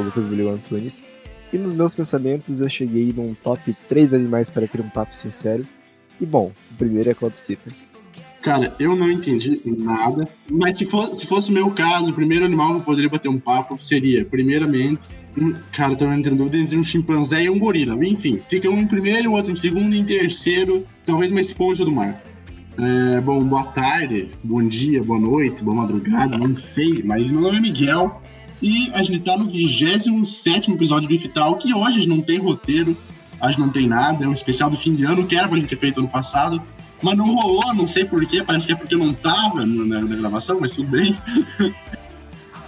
sou o Lucas Bilhão Antunes. E nos meus pensamentos eu cheguei num top 3 animais para ter um papo sincero. E bom, o primeiro é a Clopsita. Cara, eu não entendi nada, mas se fosse, se fosse o meu caso, o primeiro animal que eu poderia bater um papo seria, primeiramente, um, cara, tô entrando entre um chimpanzé e um gorila. Enfim, fica um em primeiro, o outro em segundo em terceiro, talvez uma esponja do mar. É, bom, boa tarde, bom dia, boa noite, boa madrugada, não sei, mas meu nome é Miguel e a gente tá no 27 episódio do Bifital, que hoje a gente não tem roteiro, a gente não tem nada, é um especial do fim de ano, que era pra gente ter feito ano passado, mas não rolou, não sei porquê, parece que é porque eu não tava na, na gravação, mas tudo bem.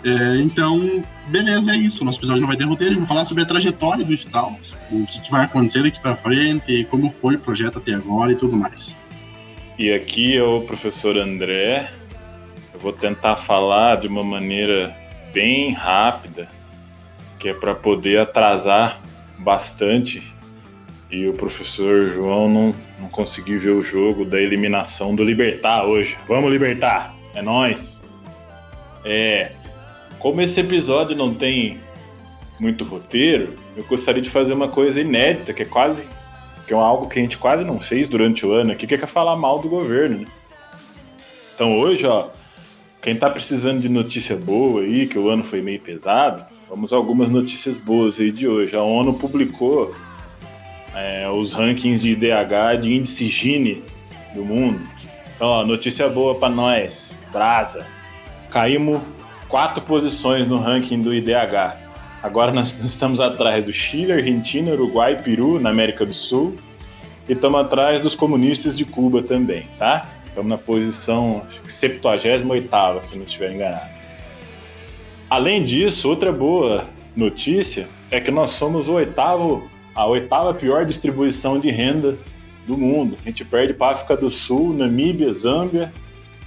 é, então, beleza, é isso. O nosso episódio não vai ter roteiro, vamos falar sobre a trajetória do Bifital, o que, que vai acontecer daqui pra frente, como foi o projeto até agora e tudo mais. E aqui é o professor André. Eu vou tentar falar de uma maneira bem rápida, que é para poder atrasar bastante e o professor João não, não conseguiu ver o jogo da eliminação do Libertar hoje. Vamos Libertar! É nós. É, como esse episódio não tem muito roteiro, eu gostaria de fazer uma coisa inédita, que é quase que é algo que a gente quase não fez durante o ano aqui, que é falar mal do governo. Né? Então hoje, ó, quem tá precisando de notícia boa aí, que o ano foi meio pesado, vamos a algumas notícias boas aí de hoje. A ONU publicou é, os rankings de IDH, de índice Gini do mundo. Então, ó, notícia boa para nós, Brasa. Caímos quatro posições no ranking do IDH. Agora nós estamos atrás do Chile, Argentina, Uruguai, Peru, na América do Sul. E estamos atrás dos comunistas de Cuba também, tá? Estamos na posição 78, se não estiver enganado. Além disso, outra boa notícia é que nós somos oitavo, a oitava pior distribuição de renda do mundo. A gente perde para África do Sul, Namíbia, Zâmbia,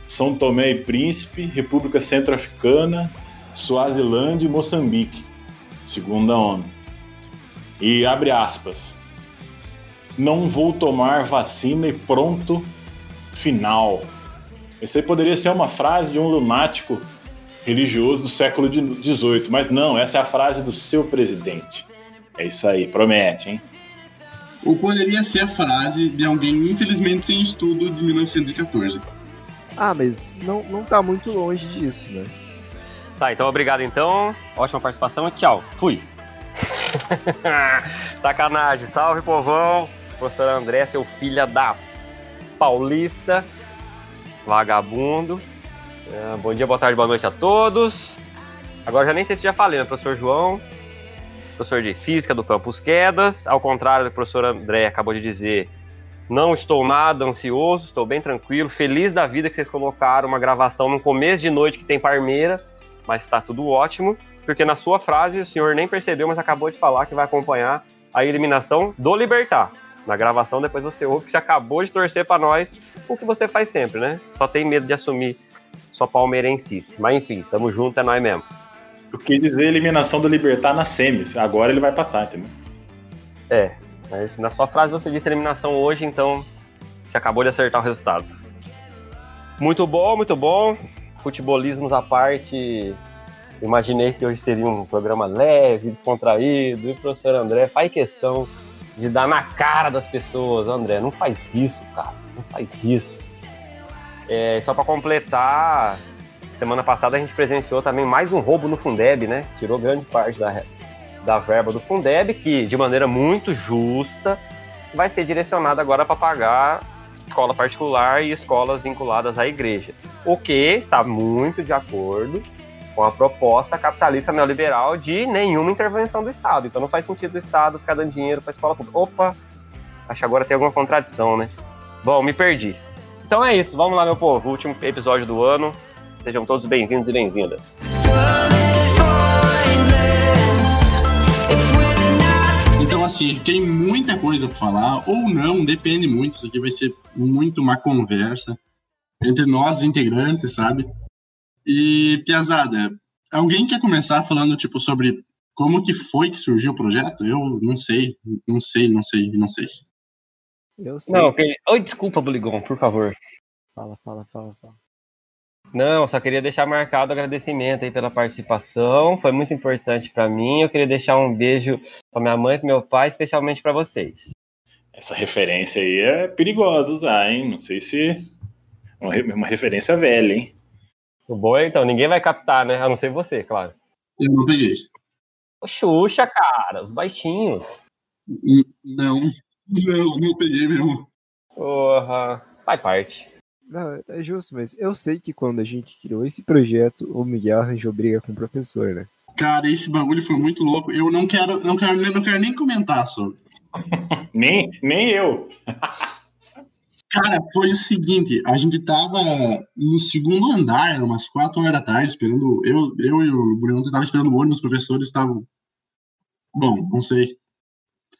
São Tomé e Príncipe, República Centro-Africana, Suazilândia e Moçambique segundo a ONU. E abre aspas. Não vou tomar vacina e pronto, final. Essa aí poderia ser uma frase de um lunático religioso do século XVIII, mas não, essa é a frase do seu presidente. É isso aí, promete, hein? Ou poderia ser a frase de alguém, infelizmente, sem estudo de 1914. Ah, mas não, não tá muito longe disso, né? Tá, então obrigado então. Ótima participação e tchau. Fui. Sacanagem. Salve, povão. Professor André, seu filho da paulista. Vagabundo. Uh, bom dia, boa tarde, boa noite a todos. Agora já nem sei se já falei, né? Professor João, professor de Física do Campus Quedas. Ao contrário do professor André acabou de dizer, não estou nada ansioso, estou bem tranquilo, feliz da vida que vocês colocaram uma gravação no começo de noite que tem parmeira mas está tudo ótimo, porque na sua frase o senhor nem percebeu, mas acabou de falar que vai acompanhar a eliminação do Libertar. Na gravação, depois você ouve que você acabou de torcer para nós, o que você faz sempre, né? Só tem medo de assumir sua palmeirense. Mas enfim, tamo junto, é nós mesmo. Eu quis dizer eliminação do Libertar na semis. Agora ele vai passar, entendeu? É, mas na sua frase você disse eliminação hoje, então você acabou de acertar o resultado. Muito bom, muito bom futebolismos à parte, imaginei que hoje seria um programa leve, descontraído, e o professor André faz questão de dar na cara das pessoas. André, não faz isso, cara, não faz isso. É, só para completar, semana passada a gente presenciou também mais um roubo no Fundeb, né? Tirou grande parte da, da verba do Fundeb, que de maneira muito justa vai ser direcionada agora para pagar escola particular e escolas vinculadas à igreja. O que está muito de acordo com a proposta capitalista neoliberal de nenhuma intervenção do Estado. Então não faz sentido o Estado ficar dando dinheiro para a escola pública. Opa, acho que agora tem alguma contradição, né? Bom, me perdi. Então é isso, vamos lá, meu povo. Último episódio do ano. Sejam todos bem-vindos e bem-vindas. Então, assim, tem muita coisa para falar, ou não, depende muito. Isso aqui vai ser muito uma conversa entre nós, integrantes, sabe? E, Piazada, alguém quer começar falando, tipo, sobre como que foi que surgiu o projeto? Eu não sei, não sei, não sei, não sei. Eu sei. Não. Oi, desculpa, Buligon, por favor. Fala, fala, fala, fala. Não, só queria deixar marcado o agradecimento aí pela participação. Foi muito importante para mim. Eu queria deixar um beijo para minha mãe e para meu pai, especialmente para vocês. Essa referência aí é perigosa usar, hein? Não sei se. Uma, uma referência velha, hein? O bom é, então, ninguém vai captar, né? A não ser você, claro. Eu não peguei. O Xuxa, cara, os baixinhos. Não, não, não peguei mesmo. Porra, faz parte. Não, é justo, mas eu sei que quando a gente criou esse projeto, o Miguel arranjou briga com o professor, né? Cara, esse bagulho foi muito louco. Eu não quero, não quero, não quero nem comentar sobre. nem, nem eu. Cara, foi o seguinte, a gente tava no segundo andar, umas quatro horas da tarde, esperando. Eu, eu e o Bruno tava esperando o ônibus, os professores estavam. Bom, não sei.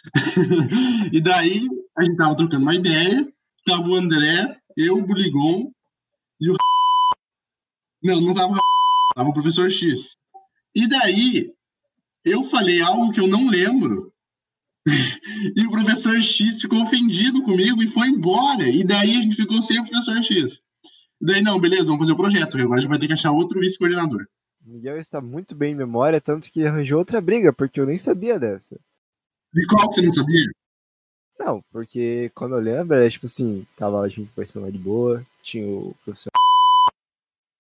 e daí a gente tava trocando uma ideia, tava o André, eu, o Buligon e o. Não, não tava. Tava o professor X. E daí eu falei algo que eu não lembro. E o professor X ficou ofendido comigo e foi embora. E daí a gente ficou sem o professor X. E daí, não, beleza, vamos fazer o projeto. Agora a gente vai ter que achar outro vice-coordenador. Miguel está muito bem em memória, tanto que arranjou outra briga, porque eu nem sabia dessa. De qual que você não sabia? Não, porque quando eu lembro, é tipo assim, tava a gente conversando de boa, tinha o professor.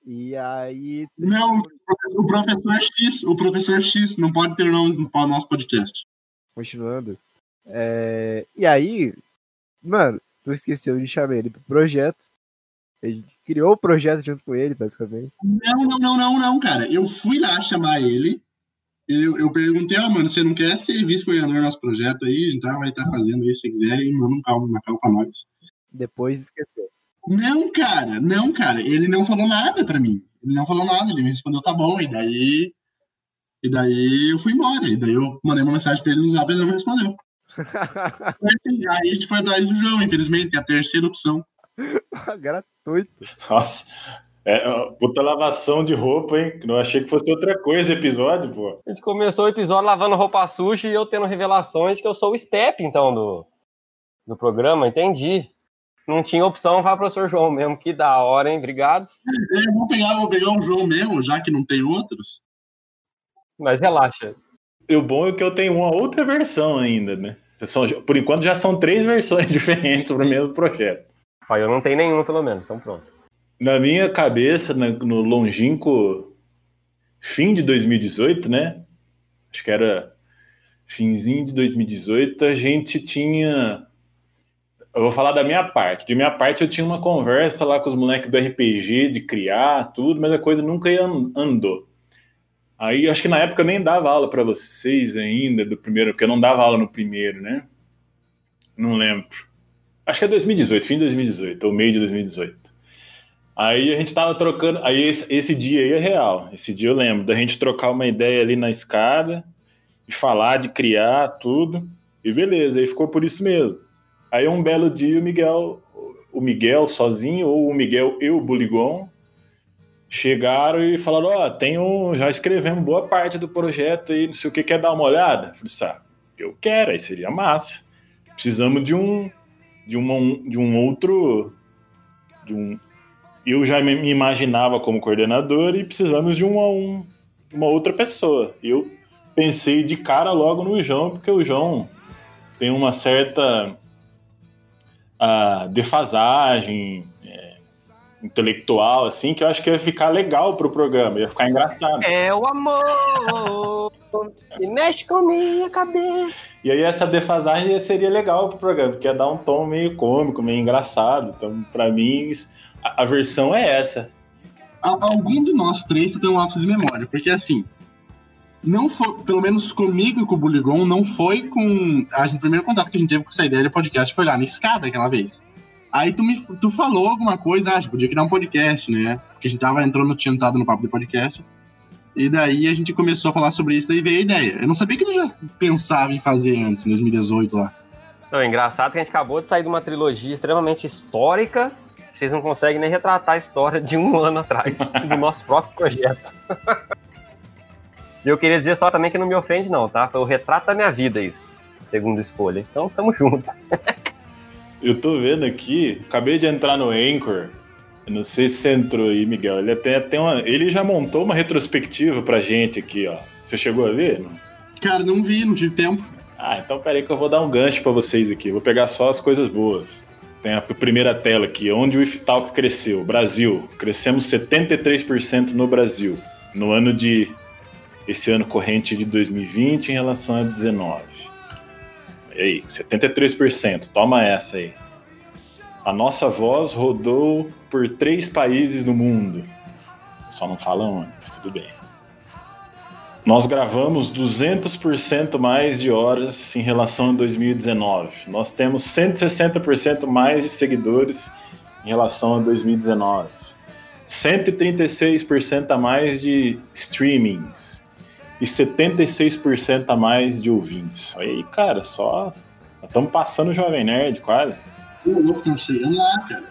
E aí. Não, o professor X, o professor X não pode ter nomes no nosso podcast. Continuando. É... E aí, mano, tu esqueceu de chamar ele pro projeto. A gente criou o projeto junto com ele, basicamente. Não, não, não, não, não, cara. Eu fui lá chamar ele eu, eu perguntei, ah, mano, você não quer ser vice-coordenador do nosso projeto aí? A gente vai estar tá fazendo isso se quiser e manda um calma, uma calma pra nós. Depois esqueceu. Não, cara, não, cara. Ele não falou nada pra mim. Ele não falou nada, ele me respondeu, tá bom, e daí. E daí eu fui embora. E daí eu mandei uma mensagem pra ele no zap e ele não me respondeu. assim, aí a gente foi atrás do João, infelizmente, é a terceira opção. Gratuito. Nossa, é, puta lavação de roupa, hein? Não achei que fosse outra coisa episódio, pô. A gente começou o episódio lavando roupa suja e eu tendo revelações que eu sou o step, então, do, do programa, entendi. Não tinha opção para o professor João mesmo. Que da hora, hein? Obrigado. É, vou pegar, vou pegar o João mesmo, já que não tem outros. Mas relaxa. E o bom é que eu tenho uma outra versão ainda, né? São, por enquanto já são três versões diferentes para o mesmo projeto. Ah, eu não tenho nenhuma, pelo menos, então pronto na minha cabeça, no longínquo fim de 2018, né? Acho que era finzinho de 2018, a gente tinha. Eu vou falar da minha parte. De minha parte, eu tinha uma conversa lá com os moleques do RPG, de criar tudo, mas a coisa nunca andou. Aí, acho que na época eu nem dava aula para vocês ainda, do primeiro, porque eu não dava aula no primeiro, né? Não lembro. Acho que é 2018, fim de 2018, ou meio de 2018. Aí a gente tava trocando. Aí esse, esse, dia aí é real. Esse dia eu lembro da gente trocar uma ideia ali na escada, de falar, de criar tudo. E beleza, aí ficou por isso mesmo. Aí um belo dia o Miguel, o Miguel sozinho, ou o Miguel e o Buligon, chegaram e falaram: Ó, oh, tenho. Já escrevemos boa parte do projeto aí, não sei o que, quer dar uma olhada? Eu falei, sabe, eu quero, aí seria massa. Precisamos de um. De, uma, de um outro. De um, eu já me imaginava como coordenador e precisamos de uma, um, uma outra pessoa. Eu pensei de cara logo no João, porque o João tem uma certa uh, defasagem é, intelectual, assim, que eu acho que ia ficar legal pro programa, ia ficar engraçado. É o amor que mexe com minha cabeça. E aí essa defasagem seria legal pro programa, porque ia dar um tom meio cômico, meio engraçado. Então, para mim, a, versão é essa. Algum de nós três tem um lápis de memória, porque assim, não foi, pelo menos comigo e com o Buligon, não foi com. A gente, o primeiro contato que a gente teve com essa ideia de podcast foi lá na escada aquela vez. Aí tu, me, tu falou alguma coisa, acho, ah, podia criar um podcast, né? Porque a gente tava entrando, tinha entrado no papo do podcast. E daí a gente começou a falar sobre isso, daí veio a ideia. Eu não sabia que tu já pensava em fazer antes, em 2018 lá. Não, é engraçado que a gente acabou de sair de uma trilogia extremamente histórica vocês não conseguem nem retratar a história de um ano atrás, do nosso próprio projeto. E eu queria dizer só também que não me ofende, não, tá? Foi o retrato da minha vida, isso. Segundo escolha. Então, tamo junto. eu tô vendo aqui, acabei de entrar no Anchor. Eu não sei se você entrou aí, Miguel. Ele até tem uma. Ele já montou uma retrospectiva pra gente aqui, ó. Você chegou a ver? Não? Cara, não vi, não tive tempo. Ah, então peraí que eu vou dar um gancho pra vocês aqui. Vou pegar só as coisas boas. Tem a primeira tela aqui, onde o IFTalk cresceu. Brasil. Crescemos 73% no Brasil. No ano de. Esse ano corrente de 2020 em relação a 19. E aí, 73%. Toma essa aí. A nossa voz rodou por três países no mundo. Só não falam onde, mas tudo bem. Nós gravamos 200% mais de horas em relação a 2019. Nós temos 160% mais de seguidores em relação a 2019. 136% a mais de streamings e 76% a mais de ouvintes. Aí, cara, só estamos passando o Jovem Nerd quase. Ô, louco, estamos chegando lá, cara.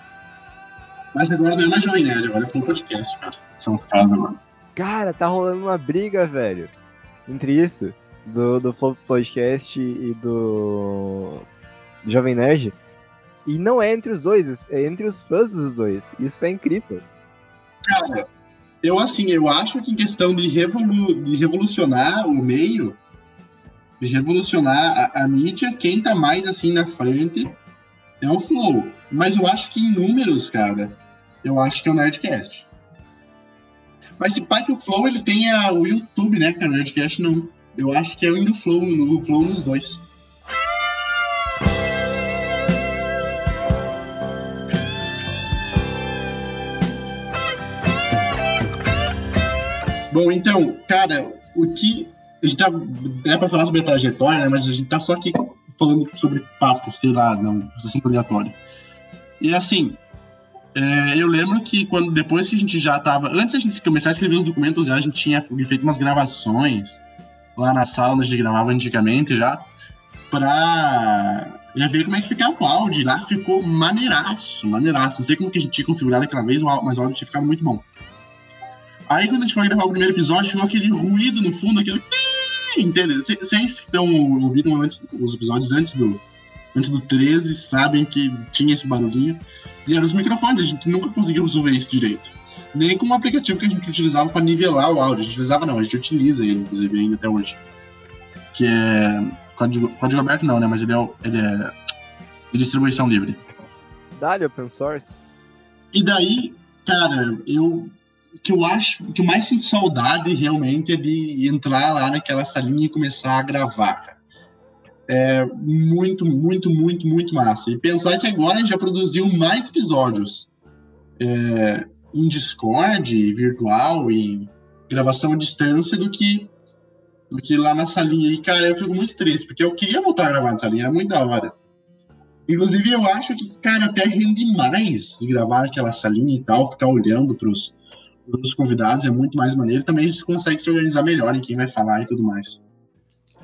Mas agora não é mais Jovem Nerd, agora é um podcast, cara. São os casos agora. Cara, tá rolando uma briga, velho. Entre isso, do, do Flow Podcast e do Jovem Nerd. E não é entre os dois, é entre os fãs dos dois. Isso tá incrível. Cara, eu assim, eu acho que em questão de, revolu de revolucionar o meio, de revolucionar a, a, mídia, quem tá mais assim na frente é o Flow. Mas eu acho que em números, cara, eu acho que é o Nerdcast. Mas se pai que o Flow ele tem o YouTube, né, cara? O Nerdcast não. Eu acho que é o Indo Flow, o Flow nos dois. Bom, então, cara, o que. A gente tá. É pra falar sobre a trajetória, né? Mas a gente tá só aqui falando sobre papo, sei lá, não, assunto aleatório. E assim, é, eu lembro que quando depois que a gente já tava. Antes de a gente começar a escrever os documentos, já, a gente tinha feito umas gravações lá na sala onde a gente gravava antigamente já, pra já ver como é que ficava o áudio. Lá ficou maneiraço, maneiraço. Não sei como que a gente tinha configurado aquela vez, mas o áudio tinha ficado muito bom. Aí quando a gente foi gravar o primeiro episódio, ficou aquele ruído no fundo, aquele. Entendeu? Vocês que estão ouvindo antes, os episódios antes do, antes do 13 sabem que tinha esse barulhinho. E eram os microfones, a gente nunca conseguiu resolver isso direito. Nem com o aplicativo que a gente utilizava para nivelar o áudio. A gente utilizava, não, a gente utiliza ele, inclusive, ainda até hoje. Que é. Código, código aberto não, né? Mas ele é, ele é de distribuição livre. Dá-lhe open source. E daí, cara, eu que eu acho que eu mais sinto saudade realmente é de entrar lá naquela salinha e começar a gravar, cara. É muito, muito, muito, muito massa. E pensar que agora a gente já produziu mais episódios é, em Discord, virtual, em gravação à distância do que, do que lá na salinha. E, cara, eu fico muito triste, porque eu queria voltar a gravar na salinha, era muito da hora. Inclusive, eu acho que, cara, até rende mais gravar naquela salinha e tal, ficar olhando pros, os convidados, é muito mais maneiro. Também a gente consegue se organizar melhor em quem vai falar e tudo mais.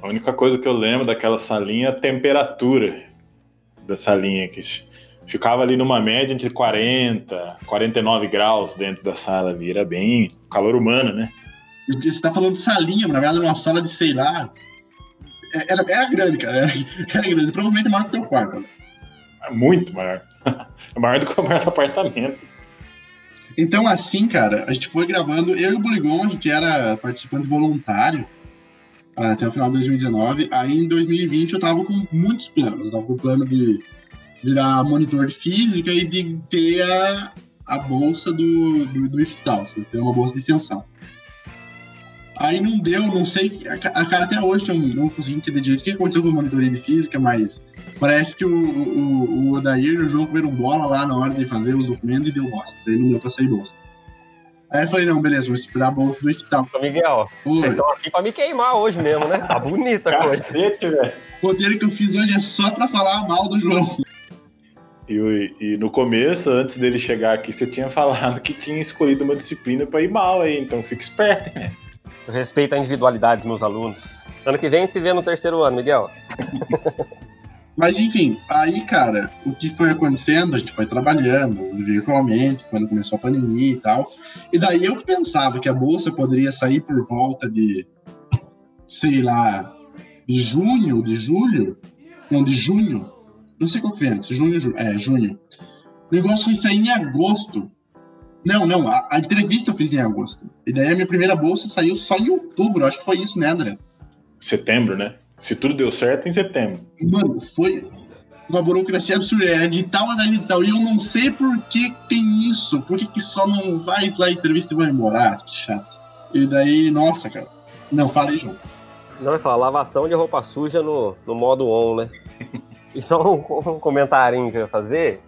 A única coisa que eu lembro daquela salinha é a temperatura da salinha, que ficava ali numa média entre 40, 49 graus dentro da sala ali. Era bem calor humano, né? Você está falando de salinha, na verdade, numa sala de, sei lá. É, era, era grande, cara. Era, era grande. Provavelmente maior que o teu quarto. É muito maior. É maior do que o maior apartamento. Então, assim, cara, a gente foi gravando. Eu e o Boligon, a gente era participante voluntário até o final de 2019. Aí em 2020 eu tava com muitos planos. Eu tava com o plano de virar monitor de física e de ter a, a bolsa do, do, do IFTAL, ter uma bolsa de extensão. Aí não deu, não sei, a, a cara até hoje eu não consegui entender direito o que aconteceu com a monitoria de física, mas parece que o, o, o Odair e o João comeram bola lá na hora de fazer os documentos e deu bosta, daí não deu pra sair bolsa. Aí eu falei, não, beleza, vou esperar a bolsa do hospital. Ô, Miguel, vocês estão aqui pra me queimar hoje mesmo, né? Tá bonita a coisa. velho. O roteiro que eu fiz hoje é só pra falar mal do João. E, e, no começo, antes dele chegar aqui, você tinha falado que tinha escolhido uma disciplina pra ir mal aí, então fica esperto, né? Eu respeito a individualidade dos meus alunos. Ano que vem a gente se vê no terceiro ano, Miguel. Mas enfim, aí, cara, o que foi acontecendo? A gente foi trabalhando virtualmente, quando começou a pandemia e tal. E daí eu que pensava que a bolsa poderia sair por volta de, sei lá, de junho, de julho, não, de junho. Não sei qual que foi antes, junho, junho. É, junho. O negócio foi sair em agosto. Não, não, a, a, entrevista eu fiz em agosto. E daí a minha primeira bolsa saiu só em outubro, acho que foi isso, né, André? Setembro, né? Se tudo deu certo, em setembro. Mano, foi uma burocracia absurda, era de tal a de tal. E eu não sei por que tem isso. Por que, que só não faz lá a entrevista e vai embora? Ah, que chato. E daí, nossa, cara. Não, falei, João. Não, vai falar lavação de roupa suja no, no modo on, né? e só um, um comentarinho que eu ia fazer,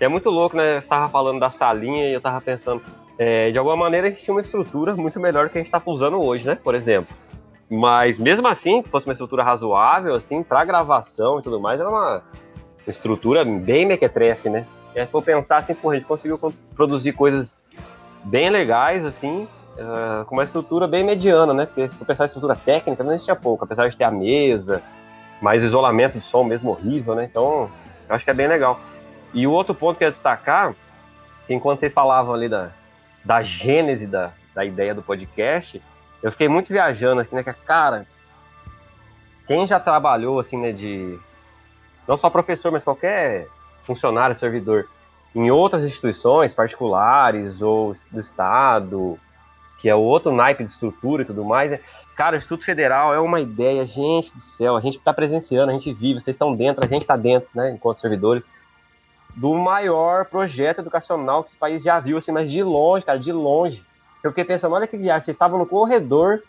que é muito louco, né? Você estava falando da salinha e eu estava pensando, é, de alguma maneira a gente tinha uma estrutura muito melhor que a gente está usando hoje, né? Por exemplo. Mas mesmo assim, que fosse uma estrutura razoável, assim, para gravação e tudo mais, era uma estrutura bem mequetrefe, né? E aí, se for pensar assim, pô, a gente conseguiu produzir coisas bem legais, assim, uh, com uma estrutura bem mediana, né? Porque se for pensar em estrutura técnica, não existia pouco, apesar de ter a mesa, mas o isolamento do som mesmo horrível, né? Então, eu acho que é bem legal. E o outro ponto que eu ia destacar, que enquanto vocês falavam ali da, da gênese da, da ideia do podcast, eu fiquei muito viajando aqui, né? Que, cara, quem já trabalhou, assim, né, de... Não só professor, mas qualquer funcionário, servidor, em outras instituições particulares ou do Estado, que é outro naipe de estrutura e tudo mais, né? Cara, o Instituto Federal é uma ideia, gente do céu, a gente está presenciando, a gente vive, vocês estão dentro, a gente está dentro, né, enquanto servidores, do maior projeto educacional que esse país já viu, assim, mas de longe, cara, de longe. Eu fiquei pensando, olha que viagem, vocês estavam no corredor,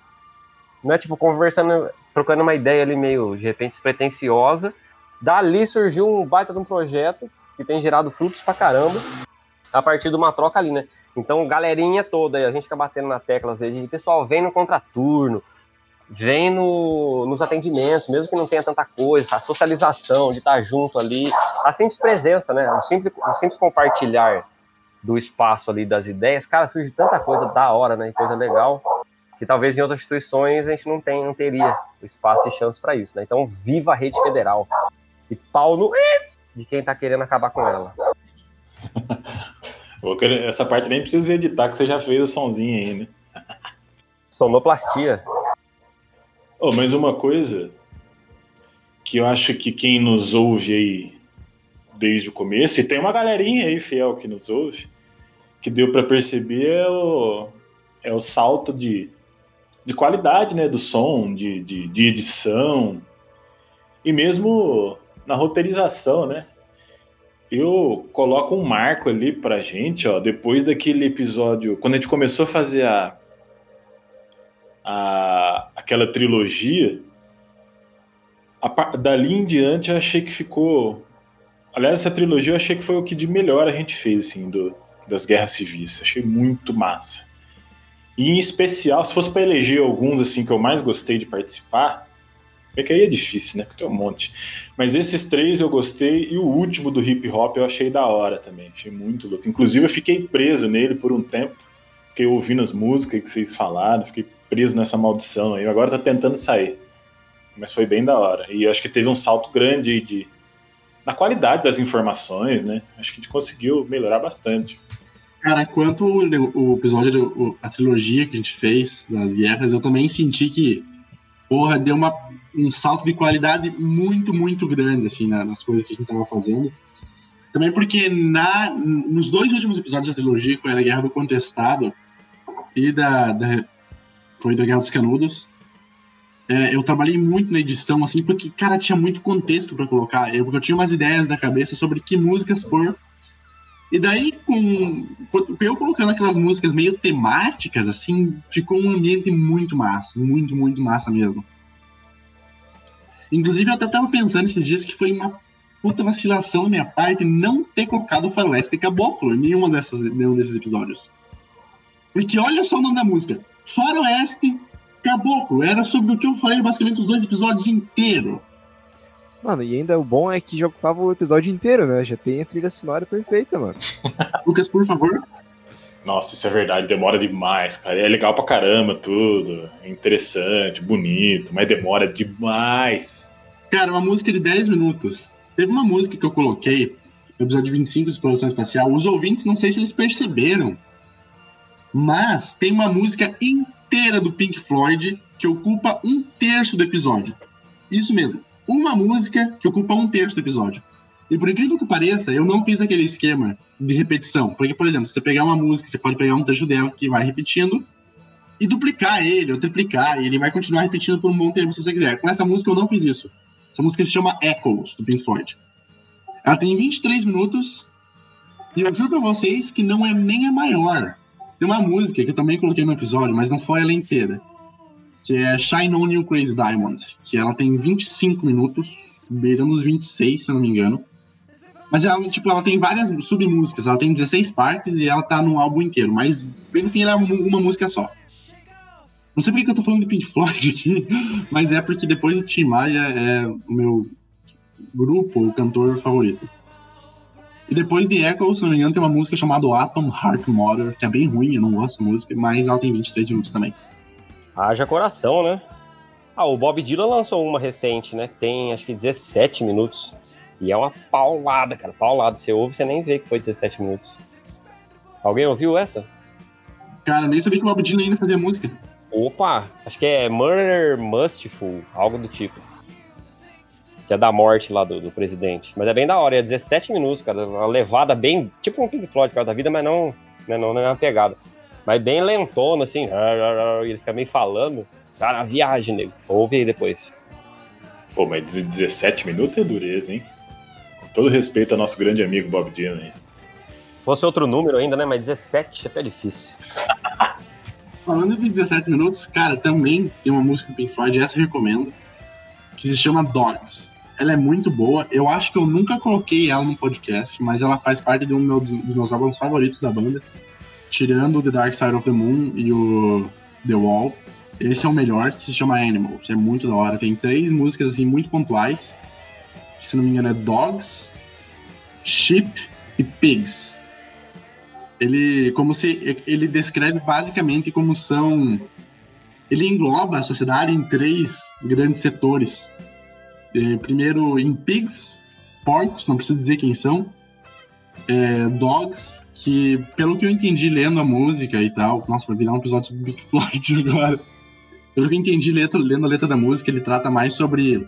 né, tipo, conversando, trocando uma ideia ali meio, de repente, despretensiosa. Dali surgiu um baita de um projeto que tem gerado frutos pra caramba a partir de uma troca ali, né? Então, galerinha toda, a gente fica batendo na tecla às vezes, pessoal vem no contraturno, vem no, nos atendimentos, mesmo que não tenha tanta coisa, a socialização, de estar junto ali, a simples presença, né? O simples, o simples compartilhar do espaço ali das ideias, cara, surge tanta coisa da hora, né? Coisa legal, que talvez em outras instituições a gente não, tem, não teria espaço e chance para isso, né? Então, viva a rede federal. E pau no de quem tá querendo acabar com ela. Essa parte nem precisa editar, que você já fez o sonzinho aí, né? Sonoplastia. Oh, mas uma coisa que eu acho que quem nos ouve aí desde o começo, e tem uma galerinha aí fiel que nos ouve, que deu para perceber é o, é o salto de, de qualidade né, do som, de, de, de edição, e mesmo na roteirização, né? Eu coloco um marco ali pra gente, ó, depois daquele episódio, quando a gente começou a fazer a, a aquela trilogia, a, dali em diante eu achei que ficou Aliás, essa trilogia eu achei que foi o que de melhor a gente fez, assim, do, das guerras civis. Achei muito massa. E em especial, se fosse para eleger alguns, assim, que eu mais gostei de participar, é que aí é difícil, né? Porque tem um monte. Mas esses três eu gostei e o último do hip hop eu achei da hora também. Achei muito louco. Inclusive eu fiquei preso nele por um tempo. Fiquei ouvindo as músicas que vocês falaram, fiquei preso nessa maldição aí. Agora tá tentando sair. Mas foi bem da hora. E acho que teve um salto grande de na qualidade das informações, né? Acho que a gente conseguiu melhorar bastante. Cara, quanto o, episódio, a trilogia que a gente fez das guerras, eu também senti que, porra, deu uma, um salto de qualidade muito, muito grande, assim, nas coisas que a gente tava fazendo. Também porque na, nos dois últimos episódios da trilogia, que foi a Guerra do Contestado e da, da foi da Guerra dos Canudos, é, eu trabalhei muito na edição, assim, porque, cara, tinha muito contexto para colocar. Eu, porque eu tinha umas ideias na cabeça sobre que músicas pôr. E daí, com, eu colocando aquelas músicas meio temáticas, assim, ficou um ambiente muito massa. Muito, muito massa mesmo. Inclusive, eu até tava pensando esses dias que foi uma puta vacilação da minha parte não ter colocado o Faroeste Caboclo em nenhuma dessas, nenhum desses episódios. Porque olha só o nome da música. Faroeste Caboclo, era sobre o que eu falei basicamente os dois episódios inteiros. Mano, e ainda o bom é que já ocupava o episódio inteiro, né? Já tem a trilha sonora perfeita, mano. Lucas, por favor. Nossa, isso é verdade, demora demais, cara. É legal pra caramba tudo. É interessante, bonito, mas demora demais. Cara, uma música de 10 minutos. Teve uma música que eu coloquei no episódio 25 de Exploração Espacial. Os ouvintes, não sei se eles perceberam, mas tem uma música inteira do Pink Floyd que ocupa um terço do episódio. Isso mesmo, uma música que ocupa um terço do episódio. E por incrível que pareça, eu não fiz aquele esquema de repetição. Porque, por exemplo, se você pegar uma música, você pode pegar um trecho dela que vai repetindo e duplicar ele, ou triplicar, e ele vai continuar repetindo por um bom tempo se você quiser. Com essa música eu não fiz isso. Essa música se chama Echoes, do Pink Floyd. Ela tem 23 minutos, e eu juro pra vocês que não é nem a maior. Tem uma música que eu também coloquei no episódio, mas não foi ela inteira. Que é Shine On You Crazy Diamond. Que ela tem 25 minutos, beirando os 26, se eu não me engano. Mas ela, tipo, ela tem várias submúsicas, ela tem 16 partes e ela tá num álbum inteiro, mas bem no fim ela é uma música só. Não sei porque que eu tô falando de Pink Floyd aqui, mas é porque depois de Tim Maia é o meu grupo, o cantor favorito. E depois de Echo, se não me engano, tem uma música chamada Atom Heart Mother, que é bem ruim, eu não gosto da música, mas ela tem 23 minutos também. Haja coração, né? Ah, o Bob Dylan lançou uma recente, né? Que tem acho que 17 minutos. E é uma paulada, cara. Paulada. Você ouve, você nem vê que foi 17 minutos. Alguém ouviu essa? Cara, nem sabia que o Bob Dylan ainda fazia música. Opa, acho que é Murder Mustful, algo do tipo. Que é da morte lá do, do, presidente. Mas é bem da hora, é 17 minutos, cara. Uma levada bem. Tipo um Pink Floyd por da vida, mas não, né, não, não é uma pegada. Mas bem lentona, assim. Ele fica meio falando. Cara, viagem, nego. Ouve aí depois. Pô, mas 17 minutos é dureza, hein? Com todo respeito ao nosso grande amigo Bob Dylan. Se fosse outro número ainda, né? Mas 17 é até difícil. Falando de 17 minutos, cara, também tem uma música do Pink Floyd, essa eu recomendo, que se chama Dogs. Ela é muito boa. Eu acho que eu nunca coloquei ela no podcast, mas ela faz parte de um dos meus álbuns favoritos da banda. Tirando The Dark Side of the Moon e o The Wall. Esse é o melhor, que se chama Animals. É muito da hora. Tem três músicas assim muito pontuais. Que, se não me engano é Dogs, Sheep e Pigs ele como se ele descreve basicamente como são ele engloba a sociedade em três grandes setores. É, primeiro em pigs, porcos, não preciso dizer quem são. É, dogs, que pelo que eu entendi lendo a música e tal, nossa, vai virar um episódio sobre Big Floyd agora. Pelo que eu entendi letra, lendo a letra da música, ele trata mais sobre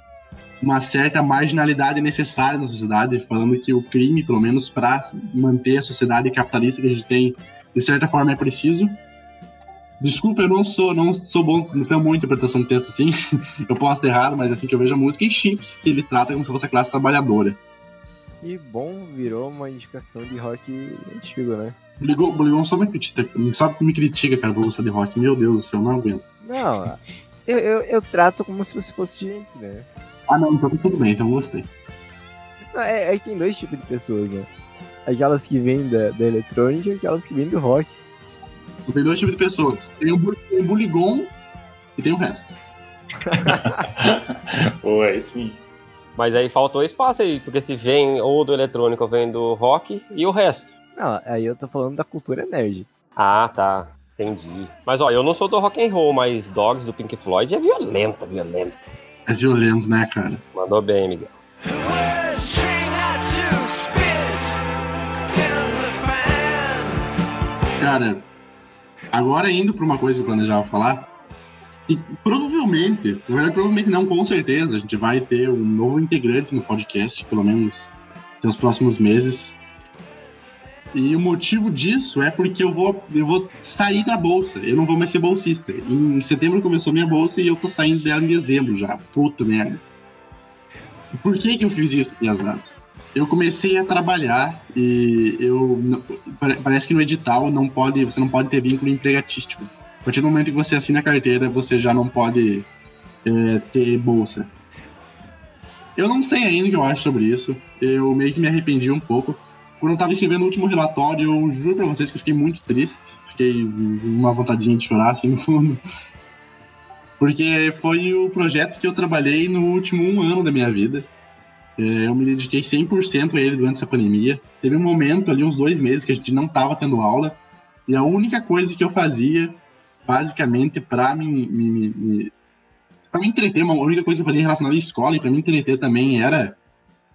uma certa marginalidade necessária na sociedade, falando que o crime, pelo menos para manter a sociedade capitalista que a gente tem, de certa forma é preciso. Desculpa, eu não sou, não sou bom, não tenho muita interpretação do texto assim, eu posso ter errado, mas é assim que eu vejo a música, e chips, que ele trata como se fosse a classe trabalhadora. E bom, virou uma indicação de rock antigo, né? Ligou, ligou só me critica, só me critica, cara, por gostar de rock. Meu Deus do céu, não aguento. Não, eu, eu, eu trato como se você fosse gente, né? Ah, não, então tá tudo bem, então gostei. É, é que tem dois tipos de pessoas, né? Aquelas que vêm da, da eletrônica e aquelas que vêm do rock. Tem dois tipos de pessoas. Tem o, tem o Buligon e tem o resto. Pô, é sim. Mas aí faltou espaço aí, porque se vem ou do eletrônico vem do rock e o resto. Não, aí eu tô falando da cultura nerd. Ah, tá. Entendi. Mas ó, eu não sou do rock and roll, mas Dogs do Pink Floyd é violenta, violenta. É violento, né, cara? Mandou bem, Miguel. Cara, agora indo para uma coisa que eu planejava falar, e provavelmente, na verdade, provavelmente não, com certeza, a gente vai ter um novo integrante no podcast, pelo menos nos próximos meses. E o motivo disso é porque eu vou, eu vou sair da bolsa. Eu não vou mais ser bolsista. Em setembro começou minha bolsa e eu tô saindo dela em dezembro já. Puta merda. Por que que eu fiz isso, Piazada? Eu comecei a trabalhar e eu parece que no edital não pode, você não pode ter vínculo empregatístico. A partir do momento que você assina a carteira, você já não pode é, ter bolsa. Eu não sei ainda o que eu acho sobre isso. Eu meio que me arrependi um pouco quando eu tava escrevendo o último relatório, eu juro pra vocês que eu fiquei muito triste. Fiquei uma vontadinha de chorar, assim, no fundo. Porque foi o projeto que eu trabalhei no último um ano da minha vida. É, eu me dediquei 100% a ele durante essa pandemia. Teve um momento ali, uns dois meses, que a gente não tava tendo aula. E a única coisa que eu fazia, basicamente, pra me, me, me para me entreter, uma única coisa que eu fazia relacionada à escola e para me entreter também era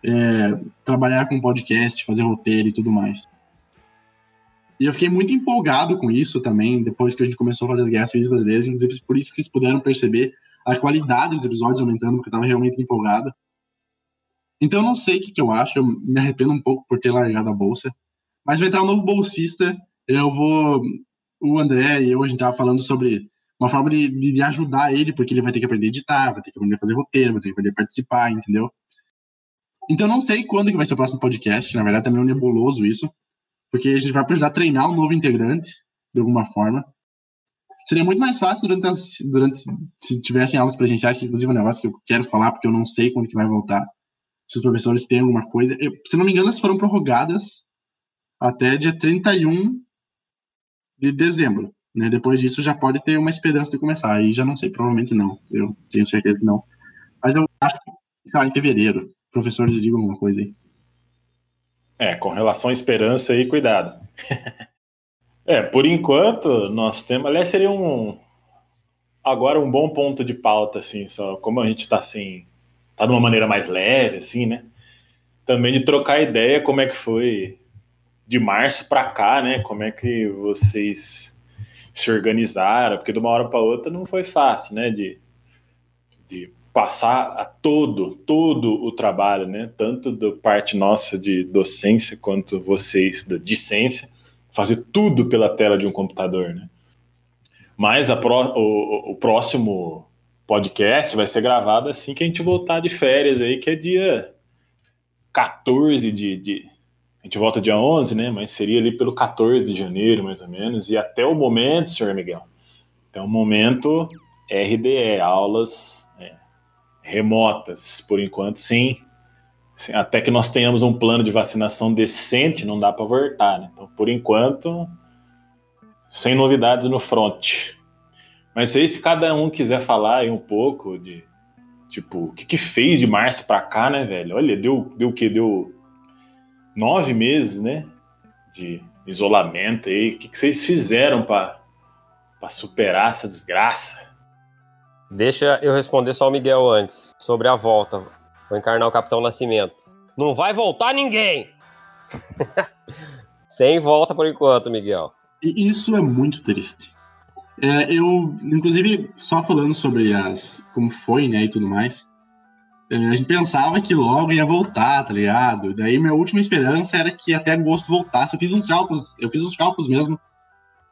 é, trabalhar com podcast, fazer roteiro e tudo mais. E eu fiquei muito empolgado com isso também, depois que a gente começou a fazer as guerras civis brasileiras, inclusive por isso que vocês puderam perceber a qualidade dos episódios aumentando, porque eu estava realmente empolgado. Então eu não sei o que, que eu acho, eu me arrependo um pouco por ter largado a bolsa. Mas vai entrar um novo bolsista, eu vou. O André e eu, a gente tava falando sobre uma forma de, de, ajudar ele, porque ele vai ter que aprender a editar, vai ter que aprender a fazer roteiro, vai ter que aprender a participar, entendeu? Então não sei quando que vai ser o próximo podcast, na verdade também é um nebuloso isso, porque a gente vai precisar treinar um novo integrante, de alguma forma. Seria muito mais fácil durante, as, durante se tivessem aulas presenciais, que inclusive é um negócio que eu quero falar, porque eu não sei quando que vai voltar. Se os professores têm alguma coisa. Eu, se não me engano, elas foram prorrogadas até dia 31 de dezembro. Né? Depois disso já pode ter uma esperança de começar. Aí já não sei, provavelmente não. Eu tenho certeza que não. Mas eu acho que, sei em fevereiro. Professores digam alguma coisa aí. É, com relação à esperança aí, cuidado. é, por enquanto, nós temos. Aliás, seria um. Agora um bom ponto de pauta, assim, só como a gente tá assim. Tá de uma maneira mais leve, assim, né? Também de trocar ideia como é que foi de março para cá, né? Como é que vocês se organizaram, porque de uma hora para outra não foi fácil, né? De, de passar a todo, todo o trabalho, né? Tanto da parte nossa de docência quanto vocês da discência, fazer tudo pela tela de um computador, né? Mas pro, o, o, próximo podcast vai ser gravado assim que a gente voltar de férias aí, que é dia 14 de, de a gente volta dia 11, né? Mas seria ali pelo 14 de janeiro, mais ou menos. E até o momento, senhor Miguel, até o momento, RDE, aulas é, remotas, por enquanto, sim. Até que nós tenhamos um plano de vacinação decente, não dá para voltar, né? Então, por enquanto, sem novidades no front. Mas aí, se cada um quiser falar aí um pouco de, tipo, o que, que fez de março para cá, né, velho? Olha, deu, deu o quê? Deu nove meses, né? De isolamento aí. O que, que vocês fizeram para superar essa desgraça? Deixa eu responder só o Miguel antes, sobre a volta. Vou encarnar o Capitão Nascimento. Não vai voltar ninguém! Sem volta por enquanto, Miguel. Isso é muito triste. É, eu, inclusive, só falando sobre as como foi, né, e tudo mais, é, a gente pensava que logo ia voltar, tá ligado? Daí minha última esperança era que até agosto voltasse. Eu fiz uns cálculos, eu fiz uns cálculos mesmo,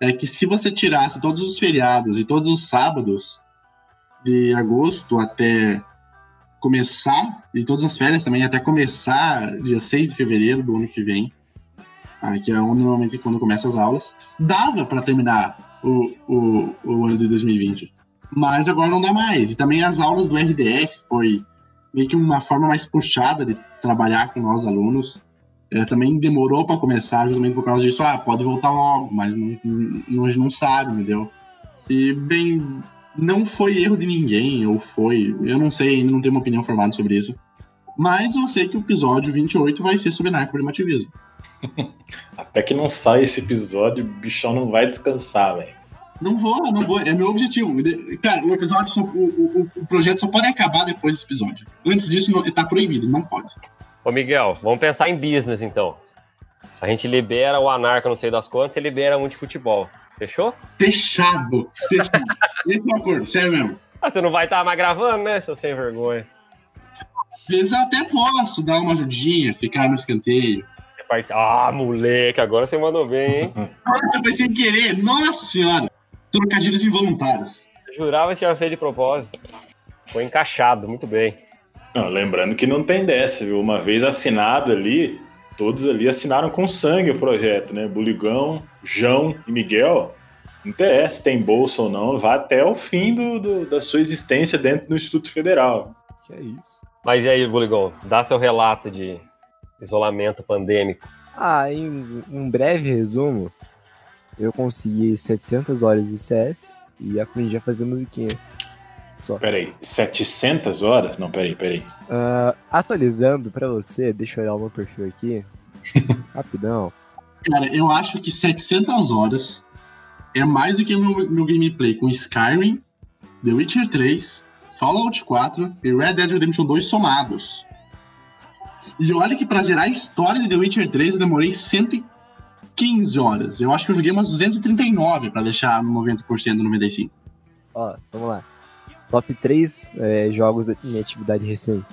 é que se você tirasse todos os feriados e todos os sábados de agosto até começar, e todas as férias também, até começar dia 6 de fevereiro do ano que vem, ah, que é normalmente quando começam as aulas, dava para terminar o, o, o ano de 2020. Mas agora não dá mais. E também as aulas do RDF foi meio que uma forma mais puxada de trabalhar com nós alunos. É, também demorou para começar, justamente por causa disso. Ah, pode voltar logo, mas não, não, não sabe, entendeu? E, bem, não foi erro de ninguém, ou foi. Eu não sei, ainda não tenho uma opinião formada sobre isso. Mas eu sei que o episódio 28 vai ser sobre narcoprimitivismo. Até que não sai esse episódio, o bichão não vai descansar, velho. Não vou, não vou. É meu objetivo. Cara, o episódio, só, o, o, o, projeto só pode acabar depois desse episódio. Antes disso, não, tá proibido, não pode. Ô, Miguel, vamos pensar em business, então. A gente libera o Anarca, não sei das quantas, e libera um de futebol. Fechou? Fechado. Fechado. Esse é o acordo, sério mesmo. Ah, você não vai estar tá mais gravando, né, seu sem vergonha? Às vezes eu até posso dar uma ajudinha, ficar no escanteio. Ah, moleque, agora você mandou bem, hein? Nossa, foi sem querer, nossa senhora trocadilhos involuntários. Eu jurava que tinha feito de propósito. Foi encaixado, muito bem. Não, lembrando que não tem dessa, viu? Uma vez assinado ali, todos ali assinaram com sangue o projeto, né? Buligão, João e Miguel. Não interessa, tem bolsa ou não, vai até o fim do, do, da sua existência dentro do Instituto Federal. Que é isso. Mas e aí, Buligão, dá seu relato de isolamento pandêmico. Ah, em um breve resumo, eu consegui 700 horas de CS e aprendi a fazer musiquinha. Só. Peraí, 700 horas? Não, peraí, peraí. Uh, atualizando pra você, deixa eu olhar o meu perfil aqui. Rapidão. Cara, eu acho que 700 horas é mais do que o meu, meu gameplay com Skyrim, The Witcher 3, Fallout 4 e Red Dead Redemption 2 somados. E olha que pra zerar a história de The Witcher 3 eu demorei 140 15 horas. Eu acho que eu joguei umas 239 para deixar no 90%, 95%. Ó, vamos lá. Top 3 é, jogos em atividade recente.